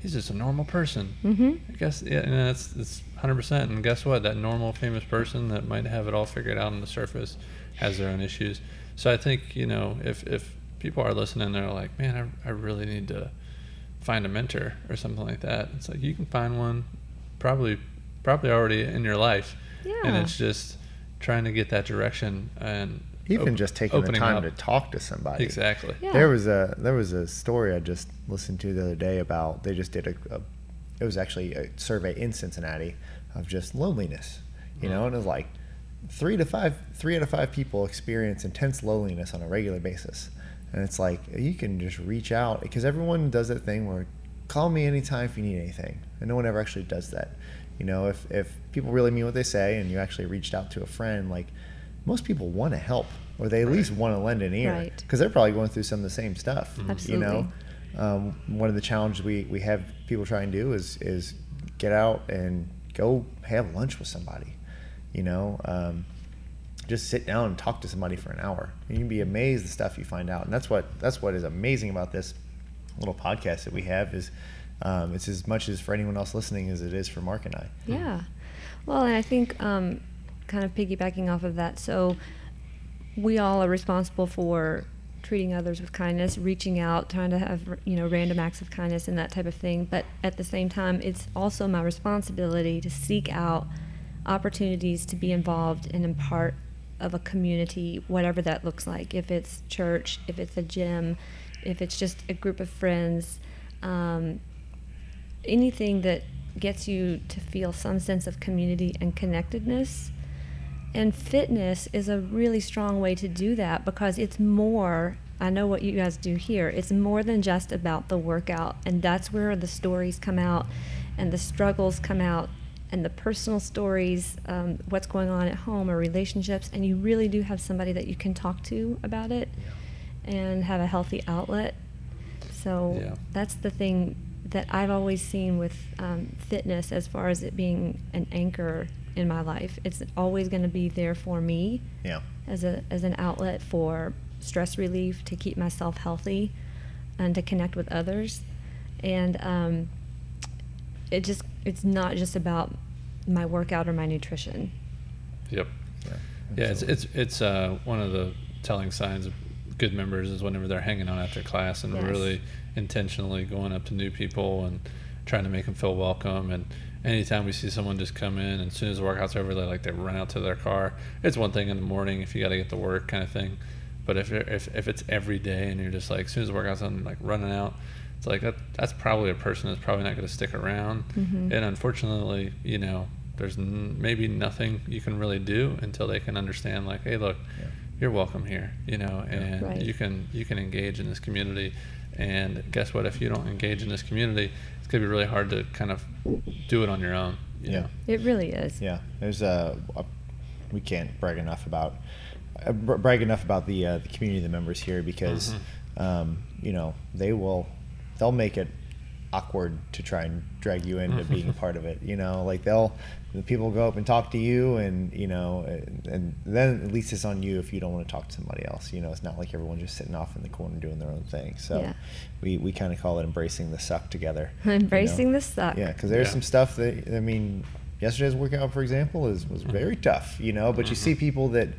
S3: he's just a normal person.
S1: hmm
S3: I guess yeah, and that's that's hundred percent. And guess what? That normal famous person that might have it all figured out on the surface has their own issues. So I think you know if if people are listening, they're like, man, I, I really need to find a mentor or something like that. It's like you can find one, probably probably already in your life, and it's just trying to get that direction and
S2: Even
S3: op-
S2: just taking the time
S3: up.
S2: to talk to somebody.
S3: Exactly.
S1: Yeah.
S2: There was a there was a story I just listened to the other day about they just did a, a it was actually a survey in Cincinnati of just loneliness, you know, mm. and it was like three to five three out of five people experience intense loneliness on a regular basis, and it's like you can just reach out because everyone does that thing where call me anytime if you need anything, and no one ever actually does that. You know, if if people really mean what they say and you actually reached out to a friend, like most people want to help or they at least want to lend an ear
S1: Right.
S2: because they're probably going through some of the same stuff.
S1: Absolutely.
S2: You know, um, one of the challenges we, we have people try and do is is get out and go have lunch with somebody. You know, um, just sit down and talk to somebody for an hour. And You can be amazed the stuff you find out, and that's what that's what is amazing about this little podcast that we have is. Um, it's as much as for anyone else listening as it is for Mark and I.
S1: Yeah. Well, and I think um, kind of piggybacking off of that, so we all are responsible for treating others with kindness, reaching out, trying to have you know random acts of kindness and that type of thing. But at the same time, it's also my responsibility to seek out opportunities to be involved and in part of a community, whatever that looks like. If it's church, if it's a gym, if it's just a group of friends. Um, anything that gets you to feel some sense of community and connectedness. And fitness is a really strong way to do that because it's more, I know what you guys do here, it's more than just about the workout. And that's where the stories come out and the struggles come out and the personal stories, um, what's going on at home or relationships. And you really do have somebody that you can talk to about it and have a healthy outlet. So
S3: Yeah.
S1: that's the thing that I've always seen with um, fitness as far as it being an anchor in my life. It's always going to be there for me
S2: Yeah.
S1: as a as an outlet for stress relief to keep myself healthy and to connect with others and um, it just it's not just about my workout or my nutrition
S3: Yep.
S2: Yeah.
S3: Yeah, it's it's it's uh, one of the telling signs of good members is whenever they're hanging out after class and
S1: Yes.
S3: really intentionally going up to new people and trying to make them feel welcome. And anytime we see someone just come in, and as soon as the workout's over, they like they run out to their car. It's one thing in the morning if you got to get to work kind of thing, but if if if it's every day and you're just like as soon as the workout's done, like running out. It's like that, that's probably a person that's probably not going to stick around,
S1: Mhm.
S3: and unfortunately, you know, there's n- maybe nothing you can really do until they can understand, like, hey, look,
S2: Yeah.
S3: you're welcome here, you know, and
S1: Right.
S3: you can you can engage in this community. And guess what? If you don't engage in this community, it's gonna be really hard to kind of do it on your own. you
S2: Yeah.
S3: know?
S1: it really is
S2: Yeah, there's a, a we can't brag enough about uh, brag enough about the uh, the community, the members here because
S3: Mm-hmm.
S2: um, you know they will they'll make it awkward to try and drag you into (laughs) being a part of it. You know, like they'll the people go up and talk to you, and you know, and, and then at least it's on you if you don't want to talk to somebody else. You know, it's not like everyone's just sitting off in the corner doing their own thing. So
S1: Yeah.
S2: we we kind of call it embracing the suck together. (laughs) you know?
S1: embracing the suck
S2: Yeah, because there's
S3: Yeah.
S2: some stuff that I mean, yesterday's workout, for example, is was very (laughs) tough. You know, but you see mm-hmm. people that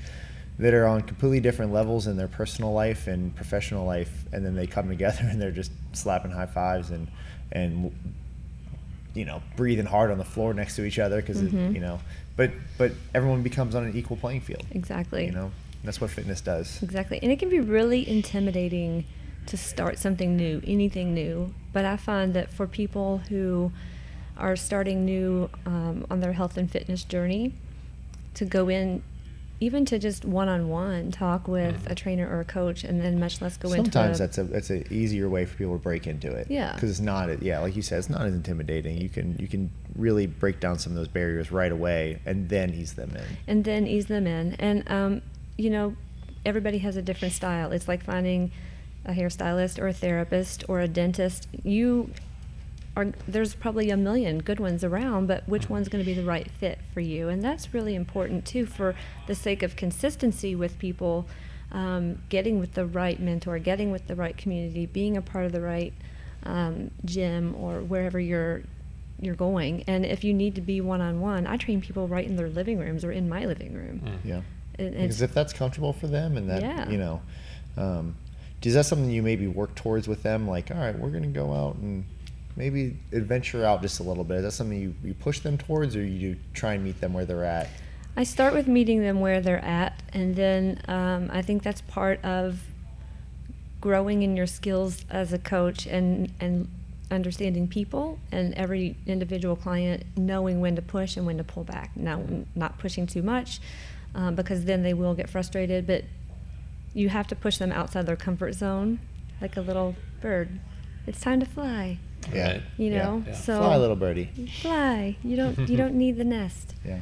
S2: that are on completely different levels in their personal life and professional life, and then they come together (laughs) and they're just slapping high fives and and you know breathing hard on the floor next to each other because
S1: Mhm.
S2: you know, but but everyone becomes on an equal playing field.
S1: exactly
S2: You know, that's what fitness does.
S1: Exactly. And it can be really intimidating to start something new, anything new. But I find that for people who are starting new um, on their health and fitness journey, to go in, even to just one-on-one talk with a trainer or a coach, and then much less go
S2: Sometimes
S1: into.
S2: Sometimes that's a that's an easier way for people to break into it.
S1: Yeah.
S2: Because it's not yeah, like you said, it's not as intimidating. You can you can really break down some of those barriers right away, and then ease them in.
S1: and then ease them in. And um, you know, everybody has a different style. It's like finding a hairstylist or a therapist or a dentist. You are there's probably a million good ones around, but which one's going to be the right fit for you? And that's really important too, for the sake of consistency with people. Um, getting with the right mentor, getting with the right community, being a part of the right um, gym or wherever you're you're going. And if you need to be one on one, I train people right in their living rooms or in my living room.
S3: Mm.
S2: Yeah.
S1: And
S2: Because if that's comfortable for them, and that
S1: Yeah.
S2: you know, um, is that something you maybe work towards with them? Like, all right, we're going to go out and maybe adventure out just a little bit. Is that something you, you push them towards, or you try and meet them where they're at?
S1: I start with meeting them where they're at, and then um, I think that's part of growing in your skills as a coach and and understanding people and every individual client knowing when to push and when to pull back. Now, not pushing too much um, because then they will get frustrated, but you have to push them outside their comfort zone, like a little bird. It's time to fly.
S2: Yeah.
S3: Right.
S1: You know,
S3: Yeah.
S1: so
S2: Fly, little birdie.
S1: fly. You don't you don't need the nest. (laughs)
S2: Yeah.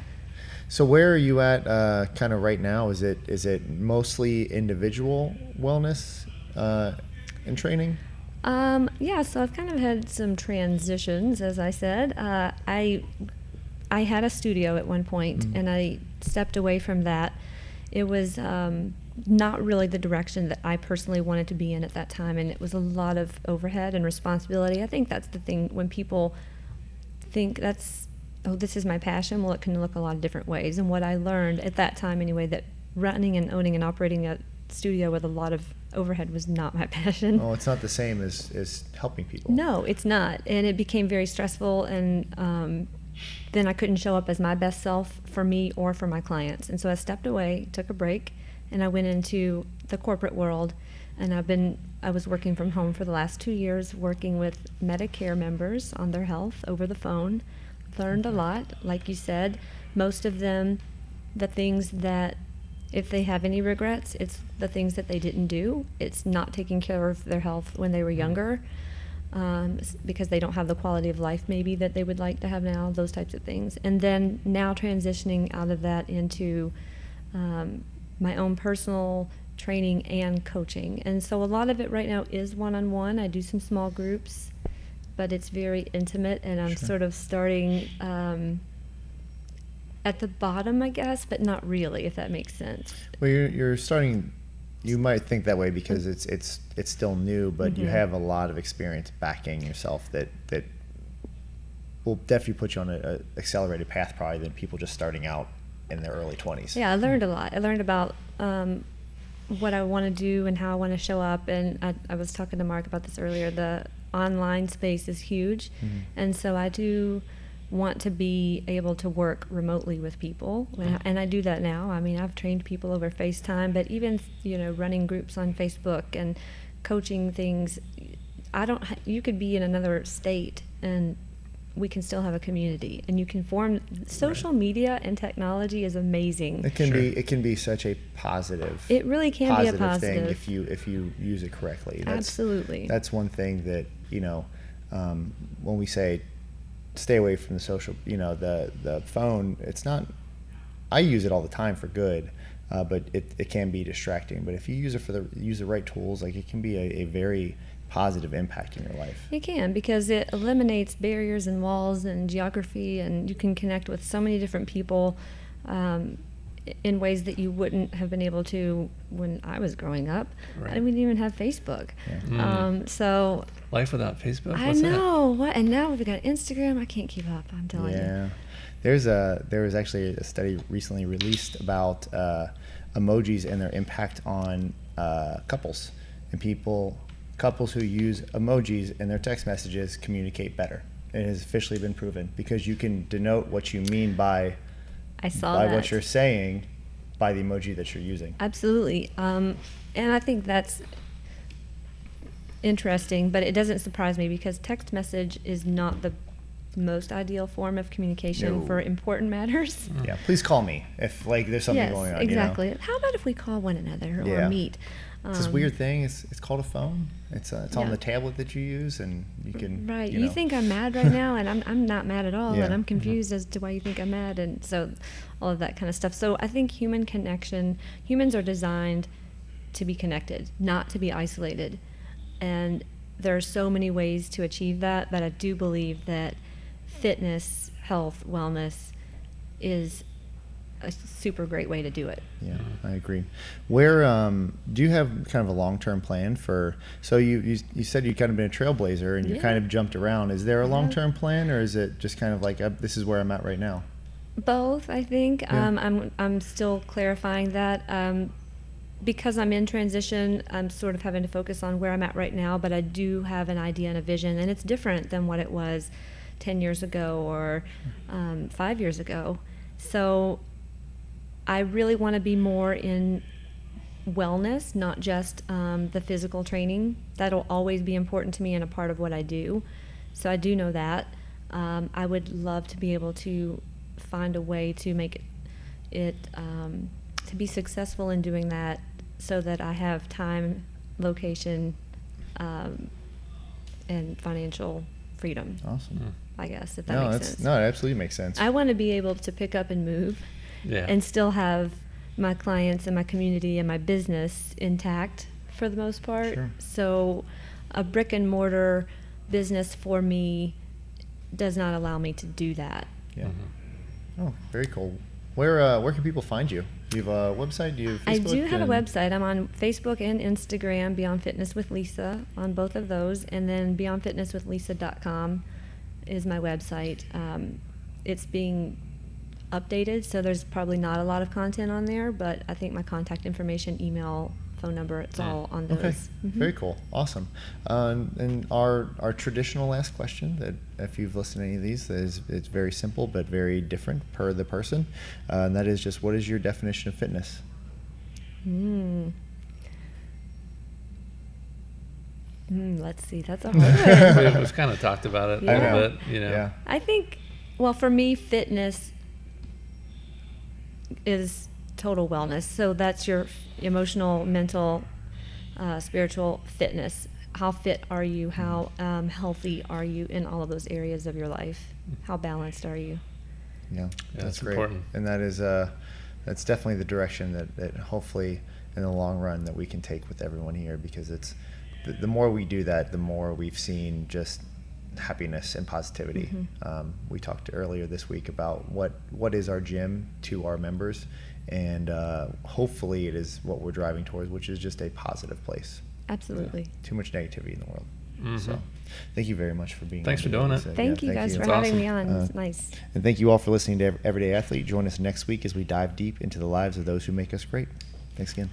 S2: So where are you at, uh, kind of right now? Is it is it mostly individual wellness uh, and training?
S1: Um, yeah, so I've kind of had some transitions, as I said. Uh, I I had a studio at one point,
S2: Mhm.
S1: and I stepped away from that. It was um, not really the direction that I personally wanted to be in at that time, and it was a lot of overhead and responsibility. I think that's the thing when people think that's oh this is my passion well it can look a lot of different ways and what i learned at that time anyway that running and owning and operating a studio with a lot of overhead was not my (laughs) passion
S2: Oh, it's not the same as as helping people.
S1: no it's not and it became very stressful and um, then i couldn't show up as my best self for me or for my clients and so i stepped away took a break and i went into the corporate world and i've been i was working from home for the last two years working with medicare members on their health over the phone. Learned a lot. Like you said most of them the things that if they have any regrets it's the things that they didn't do. It's not taking care of their health when they were younger um, because they don't have the quality of life maybe that they would like to have now those types of things. And then now transitioning out of that into um, my own personal training and coaching. And so a lot of it right now is one on one. I do some small groups, but it's very intimate, and I'm
S2: Sure.
S1: sort of starting um, at the bottom, I guess, but not really, if that makes sense.
S2: Well, you're, you're starting. You might think that way because it's it's it's still new, but you
S1: Mhm.
S2: have a lot of experience backing yourself that that will definitely put you on a, a accelerated path probably than people just starting out in their early twenties.
S1: Yeah, I learned a lot. I learned about um, what I want to do and how I want to show up. And I, I was talking to Mark about this earlier. The online space is huge,
S2: Mhm.
S1: and so I do want to be able to work remotely with people, and I- and I do that now. I mean, I've trained people over FaceTime, but even you know, running groups on Facebook and coaching things. I don't. You could be in another state and we can still have a community and you can form social media and technology is amazing
S2: It can
S3: Sure.
S2: be it can be such a positive.
S1: It really can be a positive thing
S2: if you if you use it correctly. That's,
S1: Absolutely.
S2: That's one thing that you know um, when we say stay away from the social, you know, the the phone. It's not. I use it all the time for good, uh, but it, it can be distracting. But if you use it for the use the right tools, like it can be a, a very positive impact in your life.
S1: It can because it eliminates barriers and walls and geography, and you can connect with so many different people um, in ways that you wouldn't have been able to when I was growing up.
S3: Right.
S1: I didn't even have Facebook.
S2: Yeah.
S3: Mm.
S1: Um, so
S3: Life without Facebook.
S1: I
S3: What's that?
S1: know what, and now we've got Instagram. I can't keep up. I'm telling
S2: Yeah,
S1: you.
S2: there's a there was actually a study recently released about uh, emojis and their impact on uh, couples and people couples who use emojis in their text messages communicate better. It has officially been proven because you can denote what you mean by
S1: I saw
S2: by
S1: that.
S2: what you're saying by the emoji that you're using.
S1: Absolutely. Um, and I think that's interesting, but it doesn't surprise me because text message is not the most ideal form of communication
S2: No.
S1: for important matters. (laughs)
S2: Yeah, please call me if like there's something
S1: yes,
S2: going on.
S1: exactly.
S2: You know?
S1: How about if we call one another
S2: Yeah.
S1: or meet?
S2: It's this
S1: Um,
S2: weird thing. It's it's called a phone. It's uh, it's on the tablet that you use, and you can
S1: Right.
S2: You,
S1: You, think I'm mad right now, and I'm, I'm not mad at all,
S2: Yeah.
S1: and I'm
S2: Mhm.
S1: confused as to why you think I'm mad, and so all of that kind of stuff. So I think human connection, humans are designed to be connected, not to be isolated. And there are so many ways to achieve that, but I do believe that fitness, health, wellness is a super great way to do it.
S2: Yeah, I agree. Where um, do you have kind of a long term plan for? So you, you you said you kind of been a trailblazer and you
S1: Yeah.
S2: kind of jumped around. Is there a
S1: Yeah.
S2: long term plan, or is it just kind of like uh, this is where I'm at right now?
S1: Both, I think.
S2: Yeah.
S1: Um, I'm I'm still clarifying that. Um, because I'm in transition, I'm sort of having to focus on where I'm at right now, but I do have an idea and a vision, and it's different than what it was 10 years ago or um, five years ago. So I really want to be more in wellness, not just um, the physical training. That'll always be important to me and a part of what I do. So I do know that. Um, I would love to be able to find a way to make it, it um, to be successful in doing that so that I have time, location, um, and financial freedom,
S2: Awesome.
S1: I guess, if that
S2: No,
S1: makes sense.
S2: no, it absolutely makes sense.
S1: I want to be able to pick up and move
S3: Yeah.
S1: and still have my clients and my community and my business intact for the most part.
S2: Sure.
S1: So a brick and mortar business for me does not allow me to do that.
S2: yeah.
S3: Mhm.
S2: Oh, very cool. Where uh, where can people find you? Do you have a website? Do you have
S1: I do have a website. I'm on Facebook and Instagram, Beyond Fitness with Lisa, on both of those. And then beyondfitnesswithlisa.com is my website. Um, it's being updated, so there's probably not a lot of content on there, but I think my contact information, email, phone number, it's all on those.
S2: Okay,
S1: Mhm.
S2: very cool, awesome. Uh, and our our traditional last question that if you've listened to any of these, is it's very simple but very different per the person, uh, and that is just what is your definition of fitness?
S1: Mm. Mm, let's see, that's a (laughs) hard one.
S3: We've (laughs) kind of talked about it a
S1: I
S3: little bit, you know.
S2: Yeah.
S1: I think, well, for me, fitness is total wellness. So that's your emotional, mental, uh, spiritual fitness. How fit are you? How um, healthy are you in all of those areas of your life? How balanced are you?
S2: Yeah,
S3: Yeah,
S2: that's
S3: it's
S2: great.
S3: important.
S2: And that is uh, that's definitely the direction that, that hopefully, in the long run that we can take with everyone here because it's the, the more we do that, the more we've seen just happiness and positivity.
S1: Mhm.
S2: Um, we talked earlier this week about what what is our gym to our members, and uh, hopefully it is what we're driving towards, which is just a positive place.
S1: Absolutely.
S2: Too much negativity in the world. So,
S3: Mhm.
S2: thank you very much for being.
S3: Thanks for doing it.
S2: Lisa.
S1: Thank
S2: Yeah,
S1: you guys for
S3: It's
S1: having
S3: awesome.
S1: me on.
S2: Uh,
S1: it's nice.
S2: And thank you all for listening to Everyday Athlete. Join us next week as we dive deep into the lives of those who make us great. Thanks again.